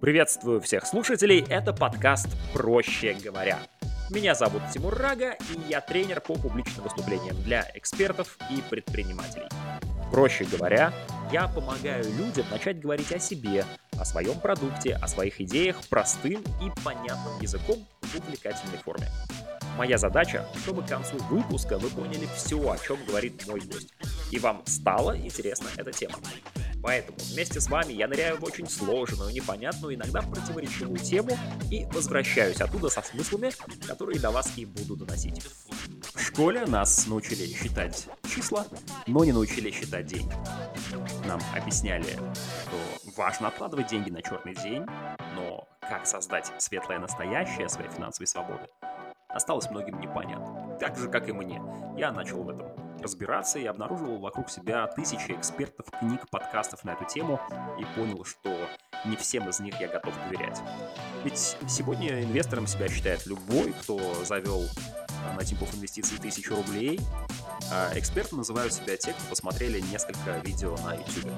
Приветствую всех слушателей, это подкаст «Проще говоря». Меня зовут Тимур Рага, и я тренер по публичным выступлениям для экспертов и предпринимателей. Проще говоря, я помогаю людям начать говорить о себе, о своем продукте, о своих идеях простым и понятным языком в увлекательной форме. Моя задача, чтобы к концу выпуска вы поняли все, о чем говорит мой гость, и вам стала интересна эта тема. Поэтому вместе с вами я ныряю в очень сложную, непонятную, иногда противоречивую тему и возвращаюсь оттуда со смыслами, которые до вас и буду доносить. В школе нас научили считать числа, но не научили считать деньги. Нам объясняли, что важно откладывать деньги на черный день, но как создать светлое настоящее своей финансовой свободы, осталось многим непонятно. Так же, как и мне. Я начал в этом разбираться и обнаружил вокруг себя тысячи экспертов, книг, подкастов на эту тему и понял, что не всем из них я готов доверять. Ведь сегодня инвестором себя считает любой, кто завел на типов инвестиций тысячу рублей, эксперты называют себя те, кто посмотрели несколько видео на YouTube.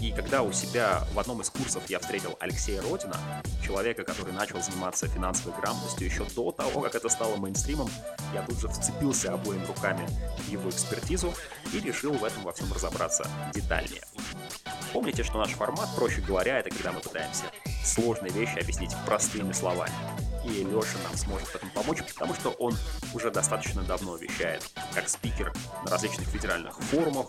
И когда у себя в одном из курсов я встретил Алексея Родина, человека, который начал заниматься финансовой грамотностью еще до того, как это стало мейнстримом, я тут же вцепился обоими руками в его экспертизу и решил в этом во всем разобраться детальнее. Помните, что наш формат, проще говоря, это когда мы пытаемся сложные вещи объяснить простыми словами и Леша нам сможет в этом помочь, потому что он уже достаточно давно вещает как спикер на различных федеральных форумах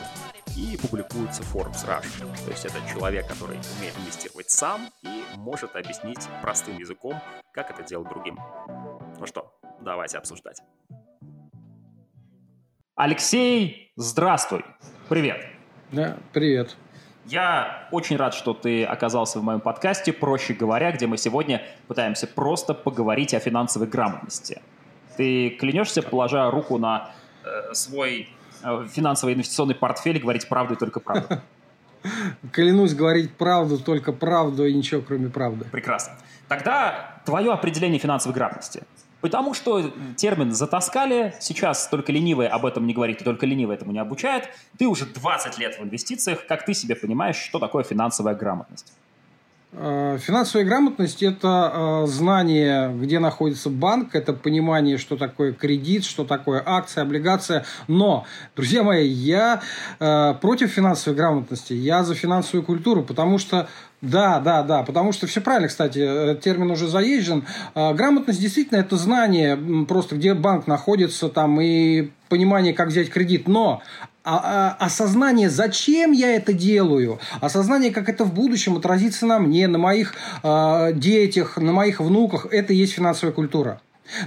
и публикуется в Forbes Rush. То есть это человек, который умеет инвестировать сам и может объяснить простым языком, как это делать другим. Ну что, давайте обсуждать. Алексей, здравствуй. Привет. Да, привет. Я очень рад, что ты оказался в моем подкасте, проще говоря, где мы сегодня пытаемся просто поговорить о финансовой грамотности. Ты клянешься, положа руку на э, свой э, финансовый инвестиционный портфель, говорить правду и только правду? Клянусь говорить правду, только правду и ничего кроме правды. Прекрасно. Тогда твое определение финансовой грамотности – Потому что термин затаскали, сейчас только ленивый об этом не говорит, и только ленивый этому не обучает. Ты уже 20 лет в инвестициях, как ты себе понимаешь, что такое финансовая грамотность? Э, финансовая грамотность – это э, знание, где находится банк, это понимание, что такое кредит, что такое акция, облигация. Но, друзья мои, я э, против финансовой грамотности, я за финансовую культуру, потому что да, да, да, потому что все правильно, кстати, термин уже заезжен. Грамотность действительно это знание просто, где банк находится там и понимание, как взять кредит. Но осознание, зачем я это делаю, осознание, как это в будущем отразится на мне, на моих э, детях, на моих внуках, это и есть финансовая культура.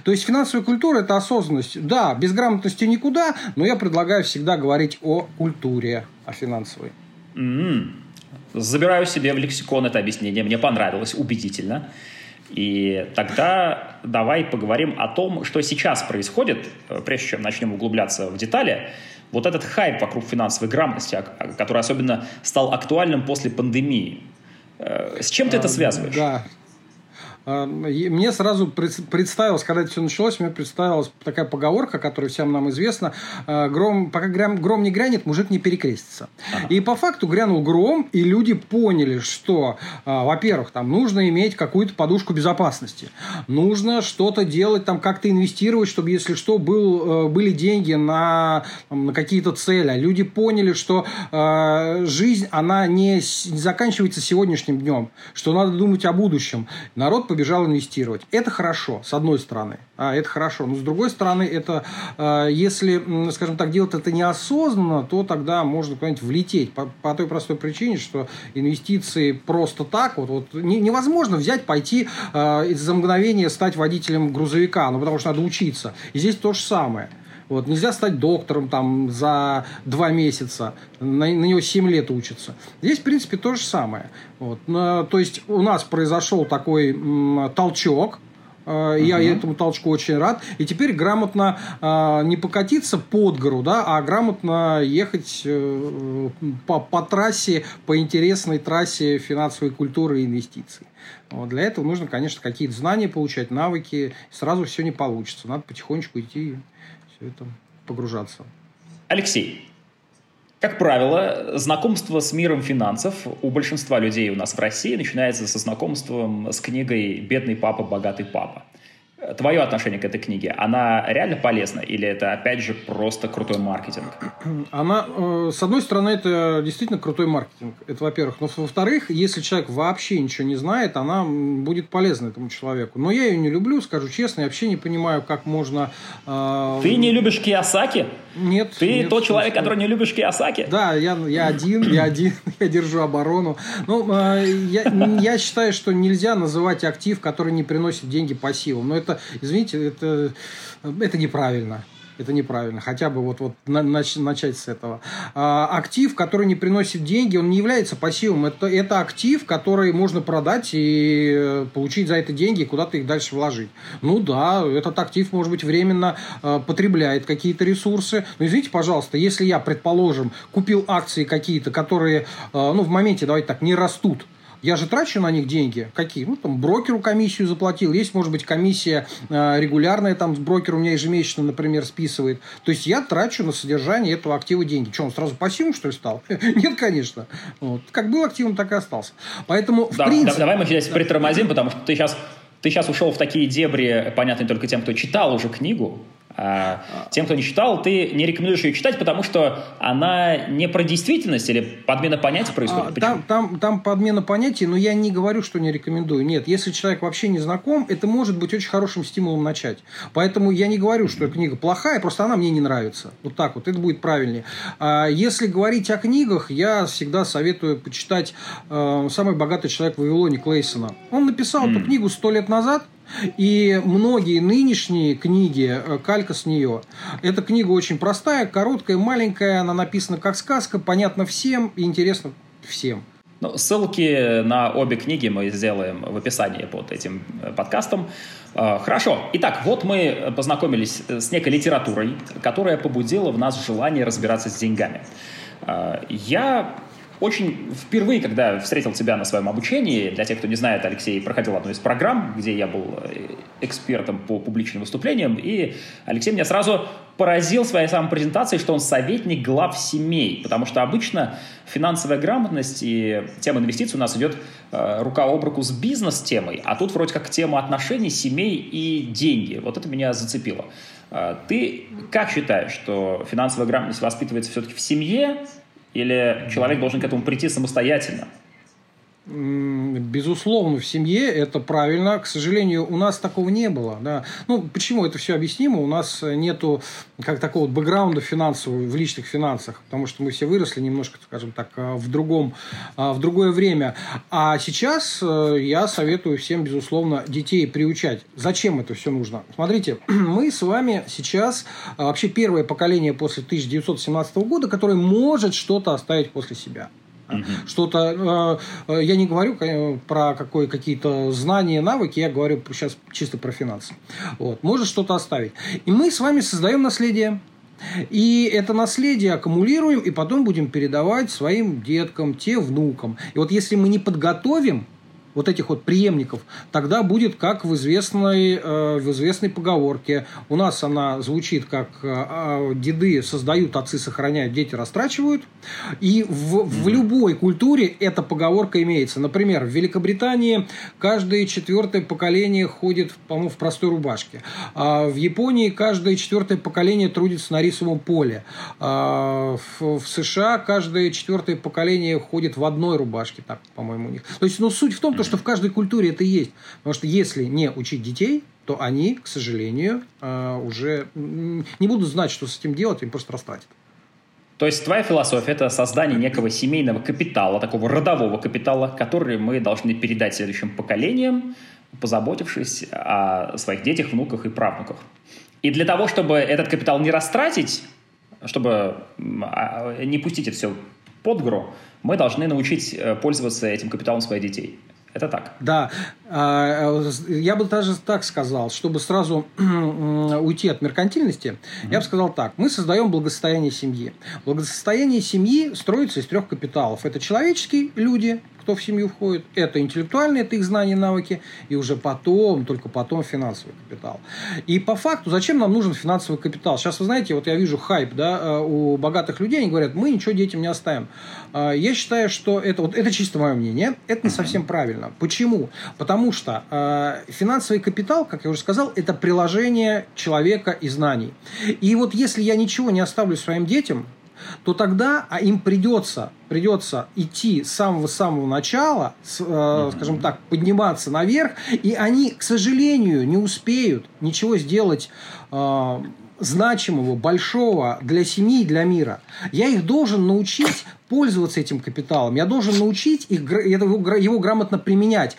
То есть финансовая культура – это осознанность. Да, без грамотности никуда, но я предлагаю всегда говорить о культуре, о финансовой. Mm-hmm. Забираю себе в лексикон это объяснение, мне понравилось, убедительно. И тогда давай поговорим о том, что сейчас происходит, э, прежде чем начнем углубляться в детали. Вот этот хайп вокруг финансовой грамотности, который особенно стал актуальным после пандемии. Э, с чем ты это а, связываешь? Да, мне сразу представилось, когда это все началось, мне представилась такая поговорка, которая всем нам известна. А, гром, пока гром не грянет, мужик не перекрестится. Ага. И по факту грянул гром, и люди поняли, что, а, во-первых, там нужно иметь какую-то подушку безопасности. Нужно что-то делать, там как-то инвестировать, чтобы, если что, был, э, были деньги на, на какие-то цели. Люди поняли, что жизнь, она не, не заканчивается сегодняшним днем, что надо думать о будущем. Народ побежал инвестировать. Это хорошо, с одной стороны. А, это хорошо. Но с другой стороны, это э, если, скажем так, делать это неосознанно, то тогда можно куда-нибудь влететь. По, по той простой причине, что инвестиции просто так, вот, вот не, невозможно взять, пойти э, за мгновение стать водителем грузовика, ну, потому что надо учиться. И здесь то же самое. Вот, нельзя стать доктором там за два месяца, на, на него 7 лет учатся. Здесь, в принципе, то же самое. Вот. То есть у нас произошел такой м, толчок, Uh-huh. Я этому толчку очень рад. И теперь грамотно э, не покатиться под гору, да, а грамотно ехать э, по, по трассе, по интересной трассе финансовой культуры и инвестиций. Вот. Для этого нужно, конечно, какие-то знания получать, навыки. Сразу все не получится. Надо потихонечку идти все это погружаться. Алексей, Как правило, знакомство с миром финансов у большинства людей у нас в России начинается со знакомством с книгой «Бедный папа, богатый папа» твое отношение к этой книге, она реально полезна или это, опять же, просто крутой маркетинг? Она, э, с одной стороны, это действительно крутой маркетинг, это во-первых. Но во-вторых, если человек вообще ничего не знает, она будет полезна этому человеку. Но я ее не люблю, скажу честно, я вообще не понимаю, как можно... Э... Ты не любишь Киосаки? Нет. Ты нет, тот человек, который не любишь Киосаки? Да, я, я один, я один, я держу оборону. Ну, э, я, я считаю, что нельзя называть актив, который не приносит деньги пассивом. Но это, извините, это, это неправильно. Это неправильно. Хотя бы вот, вот начать с этого. А, актив, который не приносит деньги, он не является пассивом. Это, это актив, который можно продать и э, получить за это деньги и куда-то их дальше вложить. Ну да, этот актив, может быть, временно э, потребляет какие-то ресурсы. Но извините, пожалуйста, если я, предположим, купил акции какие-то, которые э, ну, в моменте, давайте так, не растут, я же трачу на них деньги. Какие? Ну, там, брокеру комиссию заплатил. Есть, может быть, комиссия э, регулярная, там, с брокер у меня ежемесячно, например, списывает. То есть, я трачу на содержание этого актива деньги. Что, он сразу пассивным, что ли, стал? Нет, конечно. Вот. Как был активом, так и остался. Поэтому, в да, принципе... давай мы здесь притормозим, потому что ты сейчас, ты сейчас ушел в такие дебри, понятные только тем, кто читал уже книгу, а тем, кто не читал, ты не рекомендуешь ее читать, потому что она не про действительность или подмена понятий происходит? А, там, там, там подмена понятий, но я не говорю, что не рекомендую. Нет, если человек вообще не знаком, это может быть очень хорошим стимулом начать. Поэтому я не говорю, что книга плохая, просто она мне не нравится. Вот так вот, это будет правильнее. А если говорить о книгах, я всегда советую почитать э, «Самый богатый человек в Вавилоне» Клейсона. Он написал mm. эту книгу сто лет назад, и многие нынешние книги, э, калька с нее. Эта книга очень простая, короткая, маленькая, она написана как сказка, понятна всем и интересна всем. Ну, ссылки на обе книги мы сделаем в описании под этим э, подкастом. Э, хорошо. Итак, вот мы познакомились с некой литературой, которая побудила в нас желание разбираться с деньгами. Я очень впервые, когда встретил тебя на своем обучении, для тех, кто не знает, Алексей проходил одну из программ, где я был э, экспертом по публичным выступлениям, и Алексей меня сразу поразил своей самой презентацией, что он советник глав семей, потому что обычно финансовая грамотность и тема инвестиций у нас идет э, рука об руку с бизнес-темой, а тут вроде как тема отношений, семей и деньги. Вот это меня зацепило. Э, ты как считаешь, что финансовая грамотность воспитывается все-таки в семье, или человек должен к этому прийти самостоятельно? Безусловно, в семье это правильно. К сожалению, у нас такого не было. Да. Ну, почему это все объяснимо? У нас нету как такого вот бэкграунда финансового в личных финансах, потому что мы все выросли немножко, скажем так, а, в другом, а, в другое время. А сейчас э, я советую всем, безусловно, детей приучать. Зачем это все нужно? Смотрите, мы с вами сейчас а, вообще первое поколение после 1917 года, которое может что-то оставить после себя. Угу. Что-то, э, э, я не говорю про какой, какие-то знания, навыки, я говорю сейчас чисто про финансы. Вот. Может что-то оставить. И мы с вами создаем наследие. И это наследие аккумулируем, и потом будем передавать своим деткам, те внукам. И вот если мы не подготовим вот этих вот преемников, тогда будет как в известной, э, в известной поговорке. У нас она звучит как э, а, «деды создают, отцы сохраняют, дети растрачивают». И в, в любой культуре эта поговорка имеется. Например, в Великобритании каждое четвертое поколение ходит, по-моему, в простой рубашке. А в Японии каждое четвертое поколение трудится на рисовом поле. А в, в США каждое четвертое поколение ходит в одной рубашке, так, по-моему, у них. То есть, ну, суть в том, то, что в каждой культуре это есть. Потому что если не учить детей, то они, к сожалению, э, уже не будут знать, что с этим делать, им просто растратят. То есть твоя философия – это создание некого семейного капитала, такого родового капитала, который мы должны передать следующим поколениям, позаботившись о своих детях, внуках и правнуках. И для того, чтобы этот капитал не растратить, чтобы а, не пустить это все под гору, мы должны научить э, пользоваться этим капиталом своих детей. Это так. Да. А, я бы даже так сказал, чтобы сразу уйти от меркантильности, mm-hmm. я бы сказал так. Мы создаем благосостояние семьи. Благосостояние семьи строится из трех капиталов. Это человеческие люди, кто в семью входит? Это интеллектуальные, это их знания, навыки, и уже потом, только потом финансовый капитал. И по факту, зачем нам нужен финансовый капитал? Сейчас, вы знаете, вот я вижу хайп да, э, у богатых людей, они говорят, мы ничего детям не оставим. А, я считаю, что это, вот это чисто мое мнение, это не совсем правильно. Почему? Потому что э, финансовый капитал, как я уже сказал, это приложение человека и знаний. И вот если я ничего не оставлю своим детям, то тогда а им придется, придется идти с самого-самого начала, с, э, скажем так, подниматься наверх, и они, к сожалению, не успеют ничего сделать э, значимого, большого для семьи и для мира. Я их должен научить пользоваться этим капиталом. Я должен научить их, его, его грамотно применять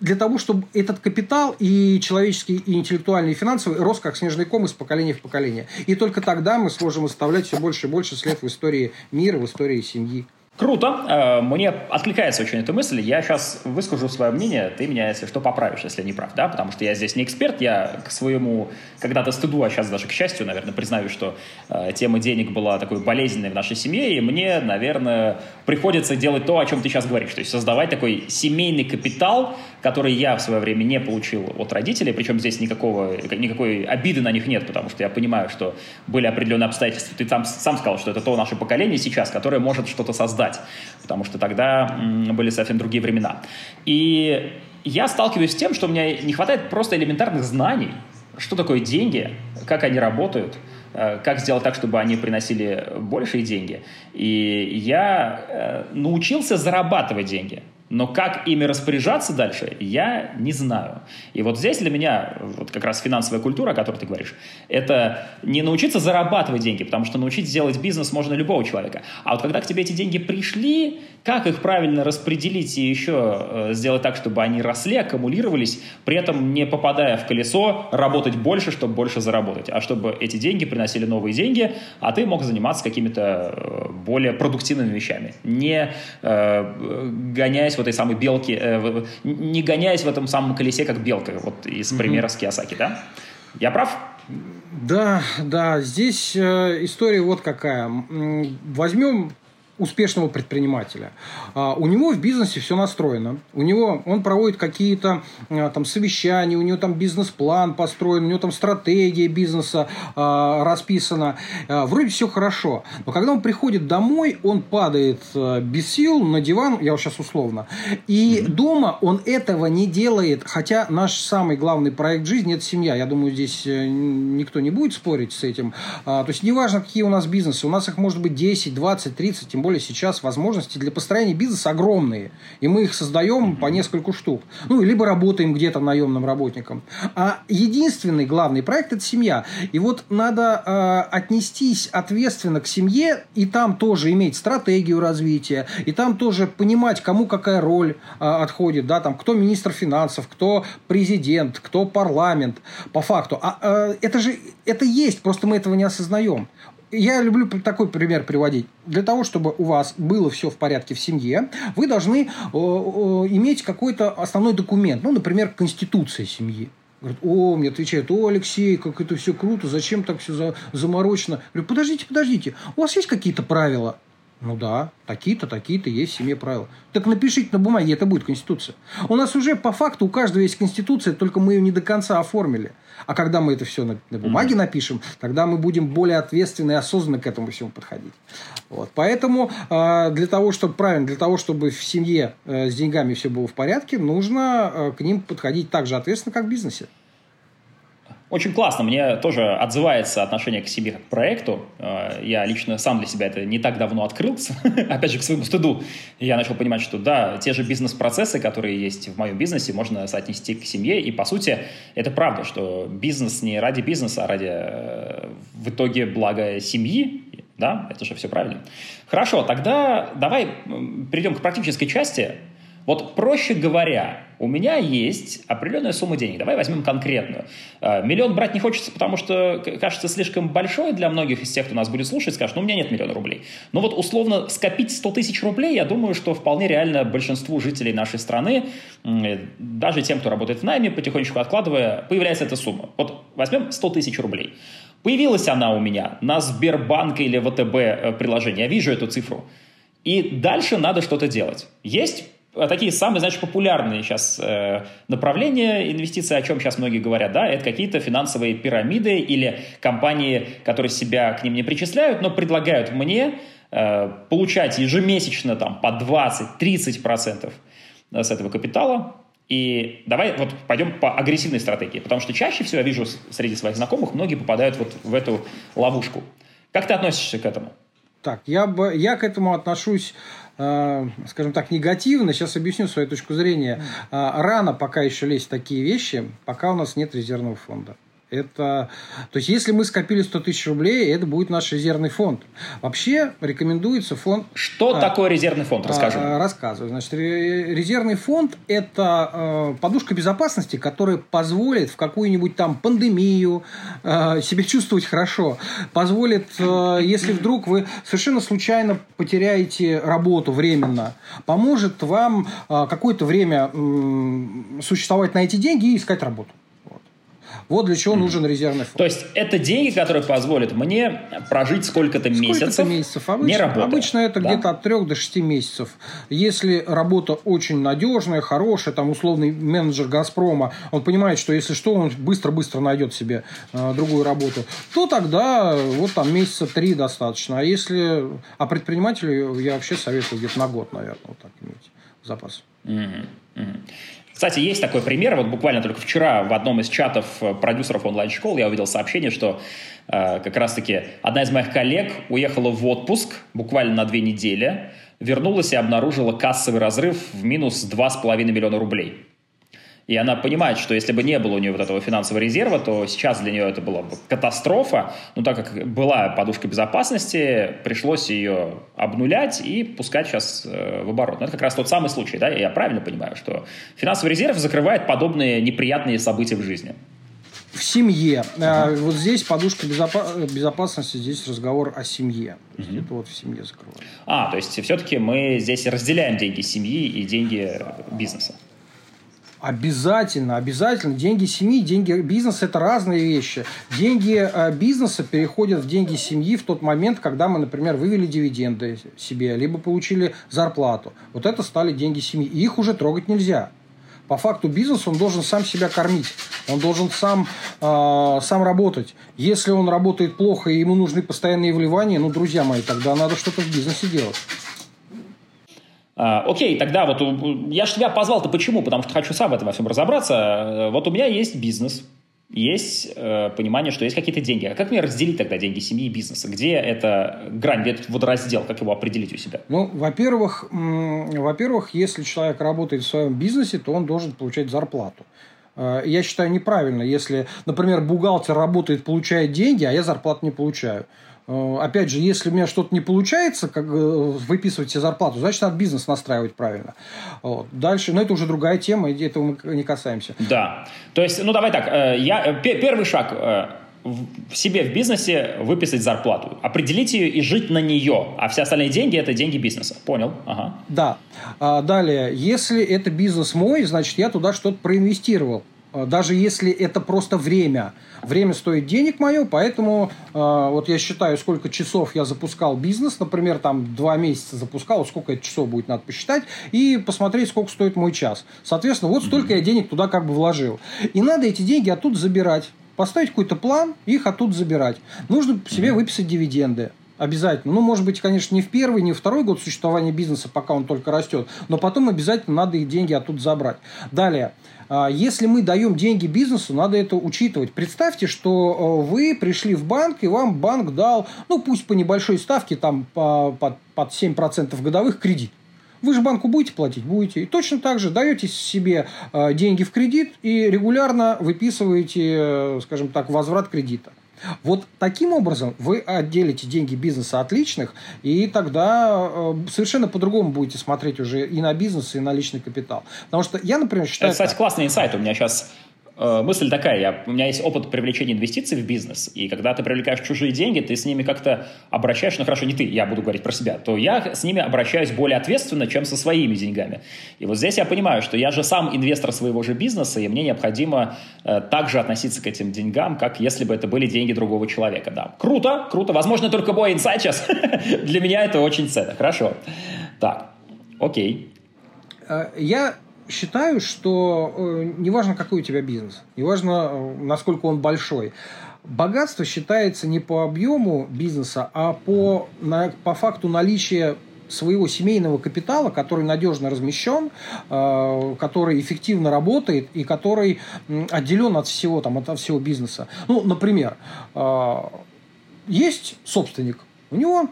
для того, чтобы этот капитал и человеческий, и интеллектуальный, и финансовый рос как снежный ком из поколения в поколение. И только тогда мы сможем оставлять все больше и больше след в истории мира, в истории семьи. Круто. Э, мне откликается очень эта мысль. Я сейчас выскажу свое мнение, ты меня, если что, поправишь, если не прав, да, потому что я здесь не эксперт, я к своему когда-то стыду, а сейчас даже к счастью, наверное, признаю, что э, тема денег была такой болезненной в нашей семье, и мне, наверное, приходится делать то, о чем ты сейчас говоришь, то есть создавать такой семейный капитал, который я в свое время не получил от родителей, причем здесь никакого, никакой обиды на них нет, потому что я понимаю, что были определенные обстоятельства. Ты там сам сказал, что это то наше поколение сейчас, которое может что-то создать потому что тогда были совсем другие времена. И я сталкиваюсь с тем, что у меня не хватает просто элементарных знаний, что такое деньги, как они работают, как сделать так, чтобы они приносили большие деньги. И я э, научился зарабатывать деньги. Но как ими распоряжаться дальше, я не знаю. И вот здесь для меня, вот как раз финансовая культура, о которой ты говоришь, это не научиться зарабатывать деньги, потому что научить сделать бизнес можно любого человека. А вот когда к тебе эти деньги пришли, как их правильно распределить и еще э, сделать так, чтобы они росли, аккумулировались, при этом не попадая в колесо, работать больше, чтобы больше заработать, а чтобы эти деньги приносили новые деньги, а ты мог заниматься какими-то э, более продуктивными вещами, не э, гоняясь в этой самой белке, э, не гоняясь в этом самом колесе, как белка, вот из примера mm-hmm. с Киосаки, да? Я прав? Да, да, здесь э, история вот какая. Возьмем успешного предпринимателя. А, у него в бизнесе все настроено. У него он проводит какие-то а, там совещания, у него там бизнес-план построен, у него там стратегия бизнеса а, расписана. Вроде все хорошо. Но когда он приходит домой, он падает без сил на диван, я вот сейчас условно. И mm-hmm. дома он этого не делает, хотя наш самый главный проект жизни – это семья. Я думаю, здесь э, никто не будет спорить с этим. То есть, неважно, какие у нас бизнесы, у нас их может быть 10, 20, 30, тем более более сейчас возможности для построения бизнеса огромные. И мы их создаем по нескольку штук. Ну, либо работаем где-то наемным работником. А единственный главный проект – это семья. И вот надо э, отнестись ответственно к семье и там тоже иметь стратегию развития, и там тоже понимать, кому какая роль э, отходит, да, там, кто министр финансов, кто президент, кто парламент, по факту. А э, это же, это есть, просто мы этого не осознаем я люблю такой пример приводить. Для того, чтобы у вас было все в порядке в семье, вы должны иметь какой-то основной документ. Ну, например, конституция семьи. Говорит, о, мне отвечает, о, Алексей, как это все круто, зачем так все за, заморочено? Говорю, подождите, подождите, у вас есть какие-то правила? Ну да, такие-то, такие-то есть в семье правила. Так напишите на бумаге, это будет Конституция. У нас уже по факту у каждого есть Конституция, только мы ее не до конца оформили. А когда мы это все на, на бумаге mm-hmm. напишем, тогда мы будем более ответственно и осознанно к этому всему подходить. Вот. Поэтому э, для того, чтобы правильно, для того, чтобы в семье э, с деньгами все было в порядке, нужно э, к ним подходить так же ответственно, как в бизнесе. Очень классно, мне тоже отзывается отношение к себе как к проекту. Э, я лично сам для себя это не так давно открыл, опять же, к своему стыду. Я начал понимать, что да, те же бизнес-процессы, которые есть в моем бизнесе, можно соотнести к семье. И, по сути, это правда, что бизнес не ради бизнеса, а ради э, в итоге блага семьи. Да, это же все правильно. Хорошо, тогда давай перейдем к практической части. Вот проще говоря, у меня есть определенная сумма денег. Давай возьмем конкретную. Э, миллион брать не хочется, потому что кажется слишком большой для многих из тех, кто нас будет слушать, скажет, ну у меня нет миллиона рублей. Но вот условно скопить 100 тысяч рублей, я думаю, что вполне реально большинству жителей нашей страны, даже тем, кто работает в найме, потихонечку откладывая, появляется эта сумма. Вот возьмем 100 тысяч рублей. Появилась она у меня на Сбербанк или ВТБ э, приложении. Я вижу эту цифру. И дальше надо что-то делать. Есть такие самые, значит, популярные сейчас э, направления инвестиций, о чем сейчас многие говорят, да, это какие-то финансовые пирамиды или компании, которые себя к ним не причисляют, но предлагают мне э, получать ежемесячно там по 20-30% с этого капитала, и давай вот пойдем по агрессивной стратегии, потому что чаще всего я вижу среди своих знакомых, многие попадают вот в эту ловушку. Как ты относишься к этому? Так, я, бы, я к этому отношусь э, скажем так, негативно. Сейчас объясню свою точку зрения. Э, рано пока еще лезть в такие вещи, пока у нас нет резервного фонда. Это, то есть, если мы скопили 100 тысяч рублей, это будет наш резервный фонд. Вообще рекомендуется фонд... Что а, такое резервный фонд? Расскажи. А, рассказываю. Значит, резервный фонд – это а, подушка безопасности, которая позволит в какую-нибудь там пандемию а, себя чувствовать хорошо. Позволит, а, если вдруг вы совершенно случайно потеряете работу временно, поможет вам а, какое-то время м, существовать на эти деньги и искать работу. Вот для чего нужен резервный фонд. То есть это деньги, которые позволят мне прожить сколько-то месяцев, сколько месяцев. Обычно, не работая. Обычно это да? где-то от 3 до 6 месяцев. Если работа очень надежная, хорошая, там условный менеджер «Газпрома», он понимает, что если что, он быстро-быстро найдет себе э, другую работу, то тогда вот там месяца три достаточно. А если... А предпринимателю я вообще советую где-то на год, наверное, вот так иметь запас. Mm-hmm. Mm-hmm. Кстати, есть такой пример. Вот буквально только вчера в одном из чатов э, продюсеров онлайн-школ я увидел сообщение, что э, как раз-таки одна из моих коллег уехала в отпуск буквально на две недели, вернулась и обнаружила кассовый разрыв в минус 2,5 миллиона рублей. И она понимает, что если бы не было у нее вот этого финансового резерва, то сейчас для нее это была бы катастрофа. Но так как была подушка безопасности, пришлось ее обнулять и пускать сейчас э, в оборот. Но это как раз тот самый случай, да? Я правильно понимаю, что финансовый резерв закрывает подобные неприятные события в жизни в семье. Uh-huh. Вот здесь подушка безопа- безопасности, здесь разговор о семье. Uh-huh. Это вот в семье закрывают. А, то есть все-таки мы здесь разделяем деньги семьи и деньги бизнеса. Обязательно, обязательно. Деньги семьи, деньги бизнеса – это разные вещи. Деньги э, бизнеса переходят в деньги семьи в тот момент, когда мы, например, вывели дивиденды себе, либо получили зарплату. Вот это стали деньги семьи. И их уже трогать нельзя. По факту бизнес он должен сам себя кормить, он должен сам, э, сам работать. Если он работает плохо и ему нужны постоянные вливания, ну, друзья мои, тогда надо что-то в бизнесе делать. А, окей, тогда вот я же тебя позвал-то почему? Потому что хочу сам в этом во всем разобраться. Э, вот у меня есть бизнес, есть э, понимание, что есть какие-то деньги. А как мне разделить тогда деньги семьи и бизнеса? Где эта грань, где этот водораздел, как его определить у себя? Ну, во-первых, во-первых, если человек работает в своем бизнесе, то он должен получать зарплату. Э, я считаю неправильно, если, например, бухгалтер работает, получает деньги, а я зарплату не получаю. Э, опять же, если у меня что-то не получается, как э, выписывать себе зарплату, значит, надо бизнес настраивать правильно. Вот. Дальше, но это уже другая тема, и этого мы не касаемся. Да. То есть, ну давай так, э, я, первый шаг в себе в бизнесе выписать зарплату, определить ее и жить на нее, а все остальные деньги это деньги бизнеса. Понял? Ага. Да. А далее, если это бизнес мой, значит я туда что-то проинвестировал. А, даже если это просто время. Время стоит денег мое, поэтому э, вот я считаю, сколько часов я запускал бизнес, например, там два месяца запускал, сколько это часов будет, надо посчитать, и посмотреть, сколько стоит мой час. Соответственно, вот столько я денег туда как бы вложил. И надо эти деньги оттуда забирать. Поставить какой-то план, их оттуда забирать. Нужно себе выписать дивиденды. Обязательно. Ну, может быть, конечно, не в первый, не в второй год существования бизнеса, пока он только растет, но потом обязательно надо их деньги оттуда забрать. Далее. А, если мы даем деньги бизнесу, надо это учитывать. Представьте, что э, вы пришли в банк, и вам банк дал, ну пусть по небольшой ставке, там по, под, под 7% годовых кредит. Вы же банку будете платить? Будете. И точно так же даете себе э, деньги в кредит и регулярно выписываете, э, скажем так, возврат кредита. Вот таким образом вы отделите деньги бизнеса от личных, и тогда э, совершенно по-другому будете смотреть уже и на бизнес, и на личный капитал. Потому что я, например, считаю... Это, кстати, классный инсайт у меня сейчас мысль такая, у меня есть опыт привлечения инвестиций в бизнес, и когда ты привлекаешь чужие деньги, ты с ними как-то обращаешь, ну хорошо, не ты, я буду говорить про себя, то я с ними обращаюсь более ответственно, чем со своими деньгами. И вот здесь я понимаю, что я же сам инвестор своего же бизнеса, и мне необходимо э, также относиться к этим деньгам, как если бы это были деньги другого человека. Да. Круто, круто, возможно, только мой инсайт сейчас. Для меня это очень ценно. Хорошо. Так, окей. я считаю, что э, неважно, какой у тебя бизнес, неважно, э, насколько он большой, богатство считается не по объему бизнеса, а по, на, по факту наличия своего семейного капитала, который надежно размещен, э, который эффективно работает и который отделен от всего, там, от всего бизнеса. Ну, например, э, есть собственник, у него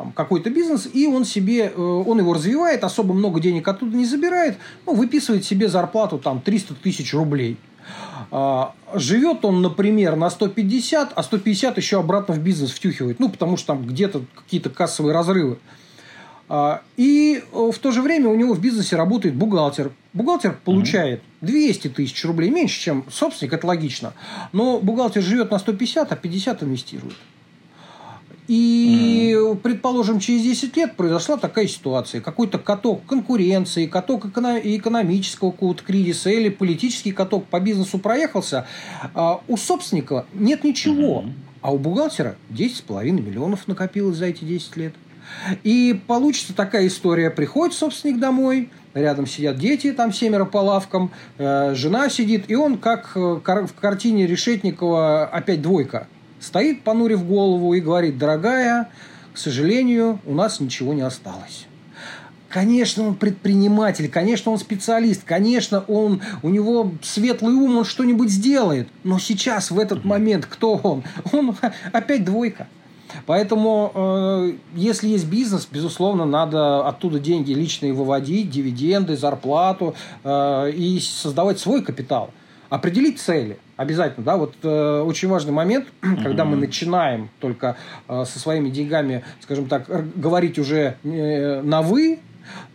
там, какой-то бизнес, и он себе, э, он его развивает, особо много денег оттуда не забирает, ну, выписывает себе зарплату там 300 тысяч рублей. А, живет он, например, на 150, а 150 еще обратно в бизнес втюхивает, ну, потому что там где-то какие-то кассовые разрывы. А, и э, в то же время у него в бизнесе работает бухгалтер. Бухгалтер получает 200 тысяч рублей меньше, чем собственник, это логично. Но бухгалтер живет на 150, а 50 инвестирует. И, mm-hmm. предположим, через 10 лет произошла такая ситуация. Какой-то каток конкуренции, каток экономического какого-то кризиса или политический каток по бизнесу проехался. А у собственника нет ничего. Mm-hmm. А у бухгалтера 10,5 миллионов накопилось за эти 10 лет. И получится такая история. Приходит собственник домой, рядом сидят дети, там семеро по лавкам, э, жена сидит, и он, как э, в картине Решетникова, опять двойка – стоит, понурив голову, и говорит, дорогая, к сожалению, у нас ничего не осталось. Конечно, он предприниматель, конечно, он специалист, конечно, он, у него светлый ум, он что-нибудь сделает. Но сейчас, в этот момент, кто он? Он опять двойка. Поэтому, э, если есть бизнес, безусловно, надо оттуда деньги личные выводить, дивиденды, зарплату э, и создавать свой капитал. Определить цели обязательно, да, вот э, очень важный момент, mm-hmm. когда мы начинаем только э, со своими деньгами, скажем так, говорить уже э, на вы,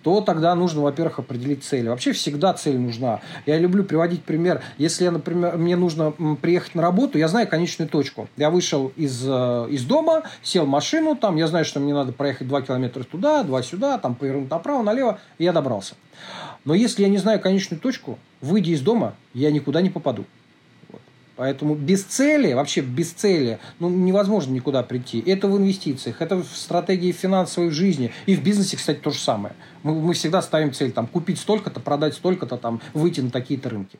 то тогда нужно, во-первых, определить цель. Вообще всегда цель нужна. Я люблю приводить пример. Если, например, мне нужно приехать на работу, я знаю конечную точку. Я вышел из, э, из дома, сел в машину, там, я знаю, что мне надо проехать 2 километра туда, 2 сюда, там повернуть направо, налево, и я добрался. Но если я не знаю конечную точку, выйдя из дома, я никуда не попаду. Поэтому без цели, вообще без цели, ну, невозможно никуда прийти. Это в инвестициях, это в стратегии финансовой жизни. И в бизнесе, кстати, то же самое. Мы, мы всегда ставим цель там, купить столько-то, продать столько-то, там, выйти на такие-то рынки.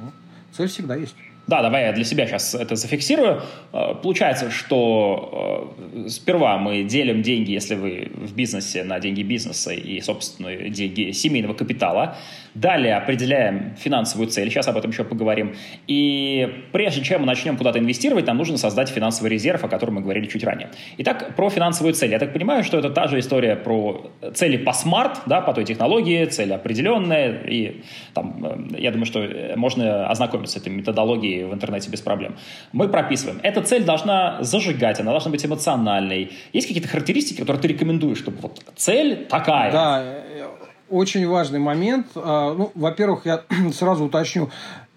Ну, цель всегда есть. Да, давай я для себя сейчас это зафиксирую. Э, получается, что э, сперва мы делим деньги, если вы в бизнесе, на деньги бизнеса и, собственно, деньги семейного капитала. Далее определяем финансовую цель, сейчас об этом еще поговорим. И прежде чем мы начнем куда-то инвестировать, нам нужно создать финансовый резерв, о котором мы говорили чуть ранее. Итак, про финансовую цель. Я так понимаю, что это та же история про цели по смарт, да, по той технологии, цели определенные. И там, э, я думаю, что можно ознакомиться с этой методологией в интернете без проблем. Мы прописываем. Эта цель должна зажигать, она должна быть эмоциональной. Есть какие-то характеристики, которые ты рекомендуешь, чтобы вот цель такая? Да, очень важный момент. А, ну, во-первых, я сразу уточню,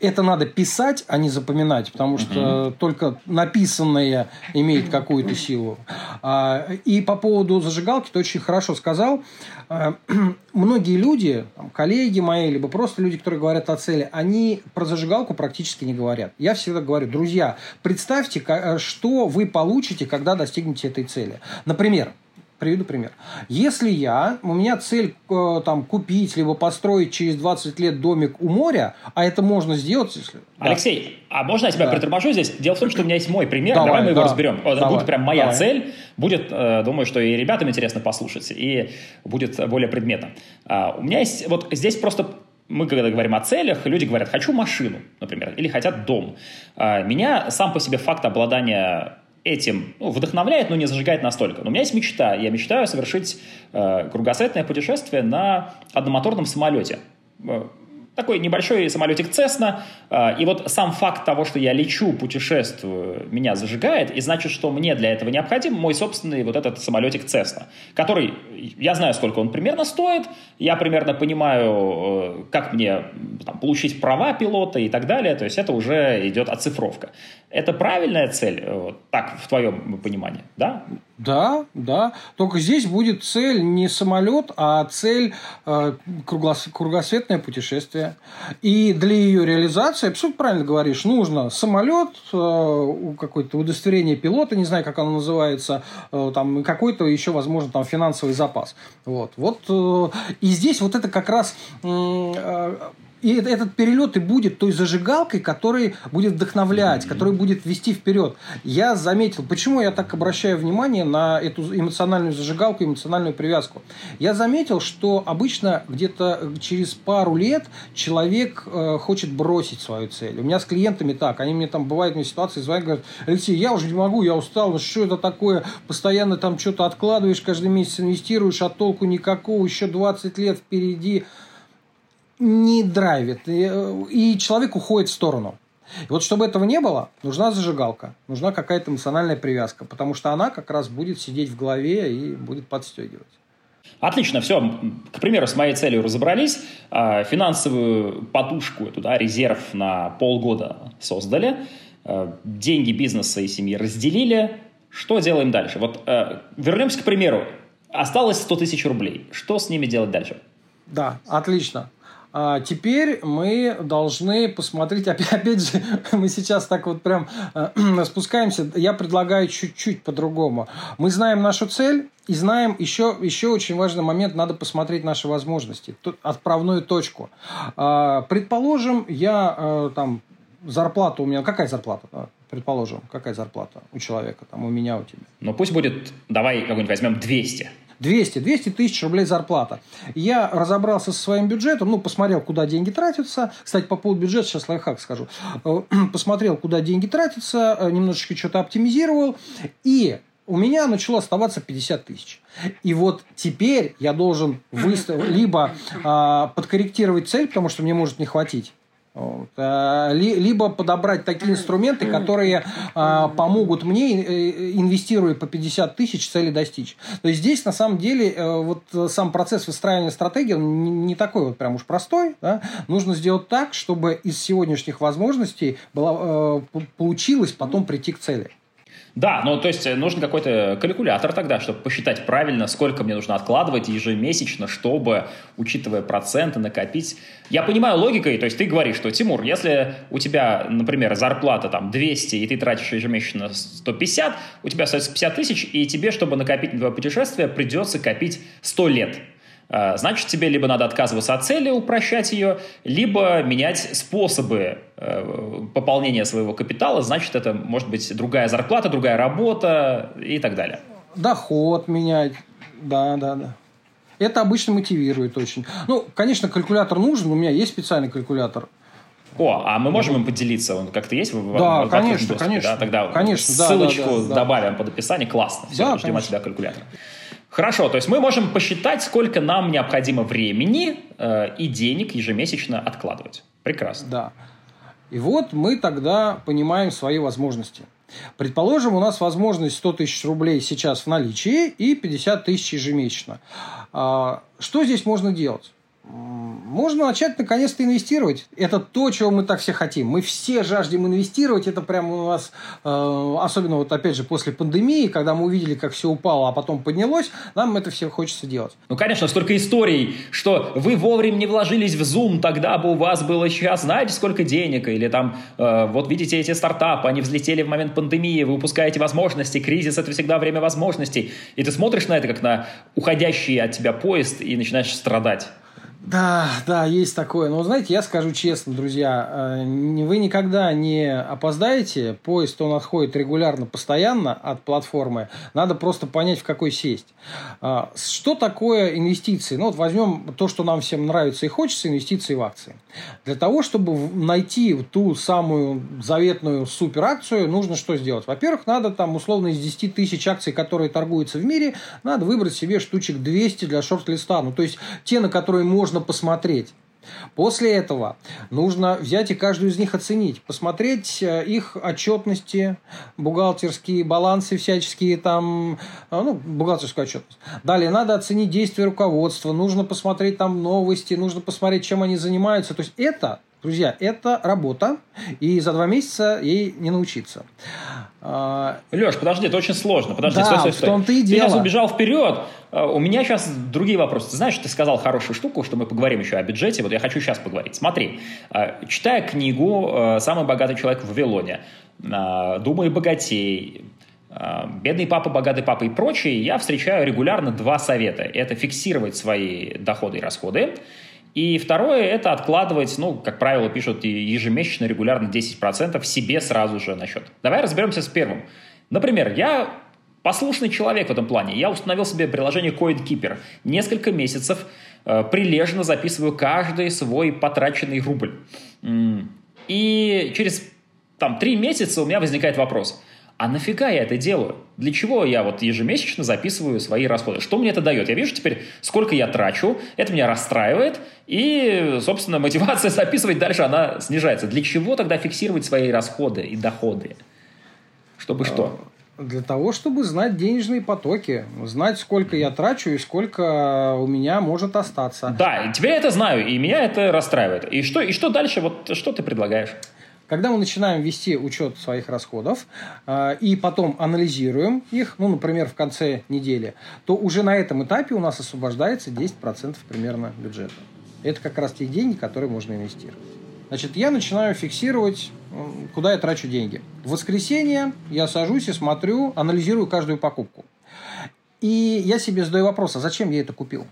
это надо писать, а не запоминать, потому что угу. только написанное имеет какую-то силу. А, и по поводу зажигалки ты очень хорошо сказал. А, многие люди, коллеги мои, либо просто люди, которые говорят о цели, они про зажигалку практически не говорят. Я всегда говорю, друзья, представьте, что вы получите, когда достигнете этой цели. Например, Приведу пример. Если я, у меня цель э, там купить, либо построить через 20 лет домик у моря, а это можно сделать, если... Алексей, да. а можно я тебя да. приторможу здесь? Дело в том, что у меня есть мой пример, давай, давай мы его да. разберем. Это давай, будет прям моя давай. цель, будет, э, думаю, что и ребятам интересно послушать, и будет более предметно. А, у меня есть, вот здесь просто мы, когда говорим о целях, люди говорят, хочу машину, например, или хотят дом. А, меня сам по себе факт обладания этим ну, вдохновляет, но не зажигает настолько. Но у меня есть мечта. Я мечтаю совершить э, кругосветное путешествие на одномоторном самолете. Э, такой небольшой самолетик Cessna, э, и вот сам факт того, что я лечу, путешествую, меня зажигает, и значит, что мне для этого необходим мой собственный вот этот самолетик Cessna, который, я знаю, сколько он примерно стоит, я примерно понимаю, э, как мне там, получить права пилота и так далее, то есть это уже идет оцифровка. Это правильная цель, э, вот, так, в твоем понимании, да? Да, да. Только здесь будет цель не самолет, а цель э, кругосветное путешествие. И для ее реализации абсолютно правильно говоришь, нужно самолет, э, какое-то удостоверение пилота, не знаю, как оно называется, э, там какой-то еще, возможно, там финансовый запас. Вот. Вот, э, и здесь вот это как раз и этот перелет и будет той зажигалкой, который будет вдохновлять, который будет вести вперед. Я заметил, почему я так обращаю внимание на эту эмоциональную зажигалку, эмоциональную привязку. Я заметил, что обычно где-то через пару лет человек э, хочет бросить свою цель. У меня с клиентами так, они мне там бывают мне ситуации звонят, говорят, Алексей, я уже не могу, я устал, ну что это такое, постоянно там что-то откладываешь, каждый месяц инвестируешь, а толку никакого, еще 20 лет впереди не драйвит, и человек уходит в сторону. И вот чтобы этого не было, нужна зажигалка, нужна какая-то эмоциональная привязка, потому что она как раз будет сидеть в голове и будет подстегивать. Отлично, все. К примеру, с моей целью разобрались. А, финансовую подушку, эту, да, резерв на полгода создали. А, деньги бизнеса и семьи разделили. Что делаем дальше? Вот а, вернемся к примеру. Осталось 100 тысяч рублей. Что с ними делать дальше? Да, отлично. А теперь мы должны посмотреть, опять, опять же, мы сейчас так вот прям э, спускаемся, я предлагаю чуть-чуть по-другому. Мы знаем нашу цель, и знаем еще, еще очень важный момент, надо посмотреть наши возможности, отправную точку. А, предположим, я э, там зарплата у меня, какая зарплата? Предположим, какая зарплата у человека, там у меня, у тебя? Ну пусть будет, давай какой-нибудь возьмем 200. 200, 200 тысяч рублей зарплата. Я разобрался со своим бюджетом, ну, посмотрел, куда деньги тратятся. Кстати, по поводу бюджета сейчас лайфхак скажу. Э, посмотрел, куда деньги тратятся, э, немножечко что-то оптимизировал. И у меня начало оставаться 50 тысяч. И вот теперь я должен выставить, либо а, подкорректировать цель, потому что мне может не хватить вот. А, либо подобрать такие инструменты, которые а, помогут мне, э, инвестируя по 50 тысяч, цели достичь. То есть здесь на самом деле э, вот сам процесс выстраивания стратегии он не такой вот прям уж простой. Да? Нужно сделать так, чтобы из сегодняшних возможностей было, э, получилось потом прийти к цели. Да, ну то есть э, нужен какой-то калькулятор тогда, чтобы посчитать правильно, сколько мне нужно откладывать ежемесячно, чтобы, учитывая проценты, накопить. Я понимаю логикой, то есть ты говоришь, что, Тимур, если у тебя, например, зарплата там 200, и ты тратишь ежемесячно 150, у тебя остается 50 тысяч, и тебе, чтобы накопить на твое путешествие, придется копить 100 лет. А, значит, тебе либо надо отказываться от цели, упрощать ее, либо менять способы э, пополнения своего капитала. Значит, это может быть другая зарплата, другая работа и так далее. Доход менять. Да, да, да. Это обычно мотивирует очень. Ну, конечно, калькулятор нужен. У меня есть специальный калькулятор. О, а мы можем им поделиться? Он как-то есть в, да, в, в конечно, доступе, конечно, да? Тогда конечно, ссылочку да, да, добавим да. под описание. Классно. Все, да, ждем конечно. от тебя калькулятор. Хорошо, то есть мы можем посчитать, сколько нам необходимо времени э, и денег ежемесячно откладывать. Прекрасно. Да. И вот мы тогда понимаем свои возможности. Предположим, у нас возможность 100 тысяч рублей сейчас в наличии и 50 тысяч ежемесячно. А, что здесь можно делать? Можно начать наконец-то инвестировать. Это то, чего мы так все хотим. Мы все жаждем инвестировать. Это прямо у нас, э, особенно вот опять же после пандемии, когда мы увидели, как все упало, а потом поднялось, нам это все хочется делать. Ну, конечно, столько историй, что вы вовремя не вложились в Zoom, тогда бы у вас было сейчас, знаете, сколько денег, или там, э, вот видите эти стартапы, они взлетели в момент пандемии, вы упускаете возможности, кризис – это всегда время возможностей. И ты смотришь на это, как на уходящий от тебя поезд, и начинаешь страдать. Да, да, есть такое. Но, знаете, я скажу честно, друзья, э, вы никогда не опоздаете. Поезд, он отходит регулярно, постоянно от платформы. Надо просто понять, в какой сесть. А, что такое инвестиции? Ну, вот возьмем то, что нам всем нравится и хочется, инвестиции в акции. Для того, чтобы найти ту самую заветную суперакцию, нужно что сделать? Во-первых, надо там условно из 10 тысяч акций, которые торгуются в мире, надо выбрать себе штучек 200 для шорт-листа. Ну, то есть, те, на которые можно нужно посмотреть. После этого нужно взять и каждую из них оценить, посмотреть э, их отчетности, бухгалтерские балансы всяческие там, э, ну, бухгалтерскую отчетность. Далее надо оценить действия руководства, нужно посмотреть там новости, нужно посмотреть, чем они занимаются. То есть это Друзья, это работа, и за два месяца ей не научиться. А, Леш, подожди, это очень сложно. Подожди, да, стой, стой, стой. в том-то и дело. Ты сейчас убежал вперед. А, у меня сейчас другие вопросы. Ты знаешь, ты сказал хорошую штуку, что мы поговорим еще о бюджете. Вот я хочу сейчас поговорить. Смотри, а, читая книгу «Самый богатый человек в Вавилоне», «Думай богатей», «Бедный папа, богатый папа» и прочие, я встречаю регулярно два совета. Это фиксировать свои доходы и расходы – и второе – это откладывать, ну, как правило, пишут ежемесячно, регулярно 10% себе сразу же на счет. Давай разберемся с первым. Например, я послушный человек в этом плане. Я установил себе приложение CoinKeeper. Несколько месяцев э, прилежно записываю каждый свой потраченный рубль. И через там, три месяца у меня возникает вопрос – а нафига я это делаю? Для чего я вот ежемесячно записываю свои расходы? Что мне это дает? Я вижу теперь, сколько я трачу, это меня расстраивает, и, собственно, мотивация записывать дальше, она снижается. Для чего тогда фиксировать свои расходы и доходы? Чтобы что? А, для того, чтобы знать денежные потоки, знать, сколько я трачу и сколько у меня может остаться. Да, теперь я это знаю, и меня это расстраивает. И что, и что дальше? Вот что ты предлагаешь? Когда мы начинаем вести учет своих расходов э, и потом анализируем их, ну, например, в конце недели, то уже на этом этапе у нас освобождается 10% примерно бюджета. Это как раз те деньги, которые можно инвестировать. Значит, я начинаю фиксировать, куда я трачу деньги. В воскресенье я сажусь и смотрю, анализирую каждую покупку. И я себе задаю вопрос, а зачем я это купил?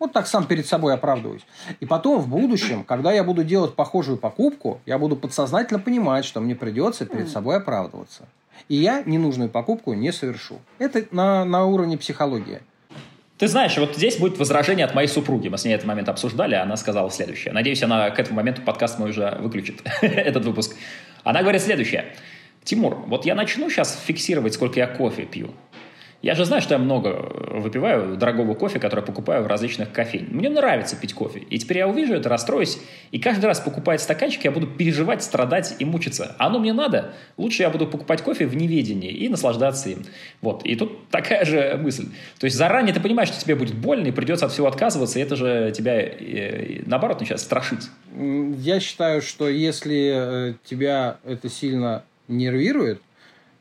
Вот так сам перед собой оправдываюсь. И потом в будущем, когда я буду делать похожую покупку, я буду подсознательно понимать, что мне придется перед собой оправдываться. И я ненужную покупку не совершу. Это на, на уровне психологии. Ты знаешь, вот здесь будет возражение от моей супруги. Мы с ней этот момент обсуждали, она сказала следующее. Надеюсь, она к этому моменту подкаст мой уже выключит, этот выпуск. Она говорит следующее. Тимур, вот я начну сейчас фиксировать, сколько я кофе пью. Я же знаю, что я много выпиваю дорогого кофе, который покупаю в различных кофейнях. Мне нравится пить кофе. И теперь я увижу это, расстроюсь. И каждый раз, покупая стаканчик, я буду переживать, страдать и мучиться. А оно мне надо. Лучше я буду покупать кофе в неведении и наслаждаться им. Вот. И тут такая же мысль. То есть заранее ты понимаешь, что тебе будет больно и придется от всего отказываться. И это же тебя, э, наоборот, начинает страшить. Я считаю, что если э, тебя это сильно нервирует,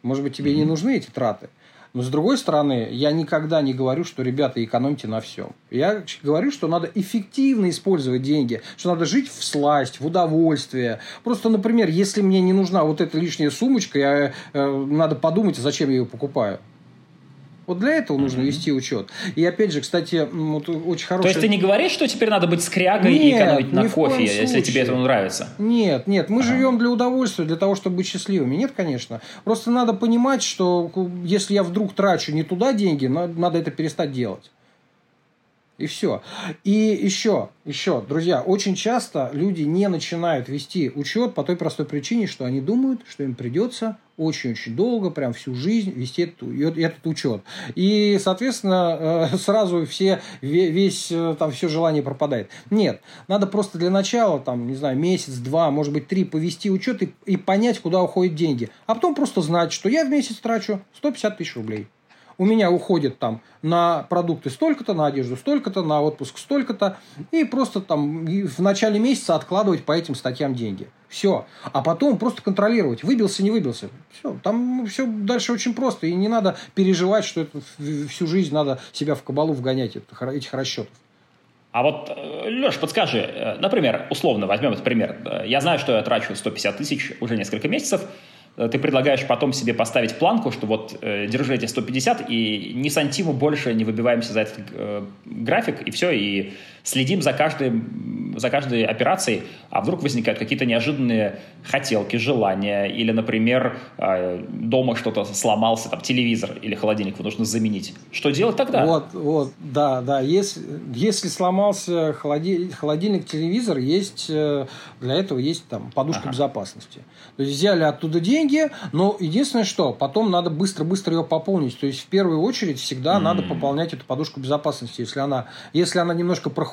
может быть, тебе mm-hmm. не нужны эти траты. Но с другой стороны, я никогда не говорю, что, ребята, экономьте на всем. Я говорю, что надо эффективно использовать деньги, что надо жить в сласть, в удовольствие. Просто, например, если мне не нужна вот эта лишняя сумочка, я, э, надо подумать, зачем я ее покупаю. Вот для этого нужно вести учет. И опять же, кстати, вот очень хороший... То есть ты не говоришь, что теперь надо быть скрягой нет, и экономить на кофе, если тебе это нравится? Нет, нет, мы ага. живем для удовольствия, для того, чтобы быть счастливыми. Нет, конечно. Просто надо понимать, что если я вдруг трачу не туда деньги, надо это перестать делать. И все. И еще, еще, друзья, очень часто люди не начинают вести учет по той простой причине, что они думают, что им придется очень-очень долго, прям всю жизнь вести эту, этот учет. И, соответственно, э, сразу все, весь, э, там, все желание пропадает. Нет, надо просто для начала, там, не знаю, месяц, два, может быть, три повести учет и, и понять, куда уходят деньги. А потом просто знать, что я в месяц трачу 150 тысяч рублей у меня уходит там на продукты столько-то, на одежду столько-то, на отпуск столько-то, и просто там в начале месяца откладывать по этим статьям деньги. Все. А потом просто контролировать, выбился, не выбился. Все. Там все дальше очень просто. И не надо переживать, что это всю жизнь надо себя в кабалу вгонять этих расчетов. А вот, э, Леш, подскажи, э, например, условно возьмем этот пример. Э, я знаю, что я трачу 150 тысяч уже несколько месяцев, ты предлагаешь потом себе поставить планку, что вот э, держи эти 150 и ни сантиму больше не выбиваемся за этот э, график, и все, и следим за каждой, за каждой операцией, а вдруг возникают какие-то неожиданные хотелки, желания, или, например, э, дома что-то сломался, там, телевизор или холодильник вы нужно заменить. Что делать тогда? Вот, вот, да, да. Если, если сломался холодильник, холодильник, телевизор, есть, э, для этого есть там подушка ага. безопасности. То есть взяли оттуда деньги, но единственное, что потом надо быстро-быстро ее пополнить. То есть в первую очередь всегда mm. надо пополнять эту подушку безопасности, если она, если она немножко прохудилась.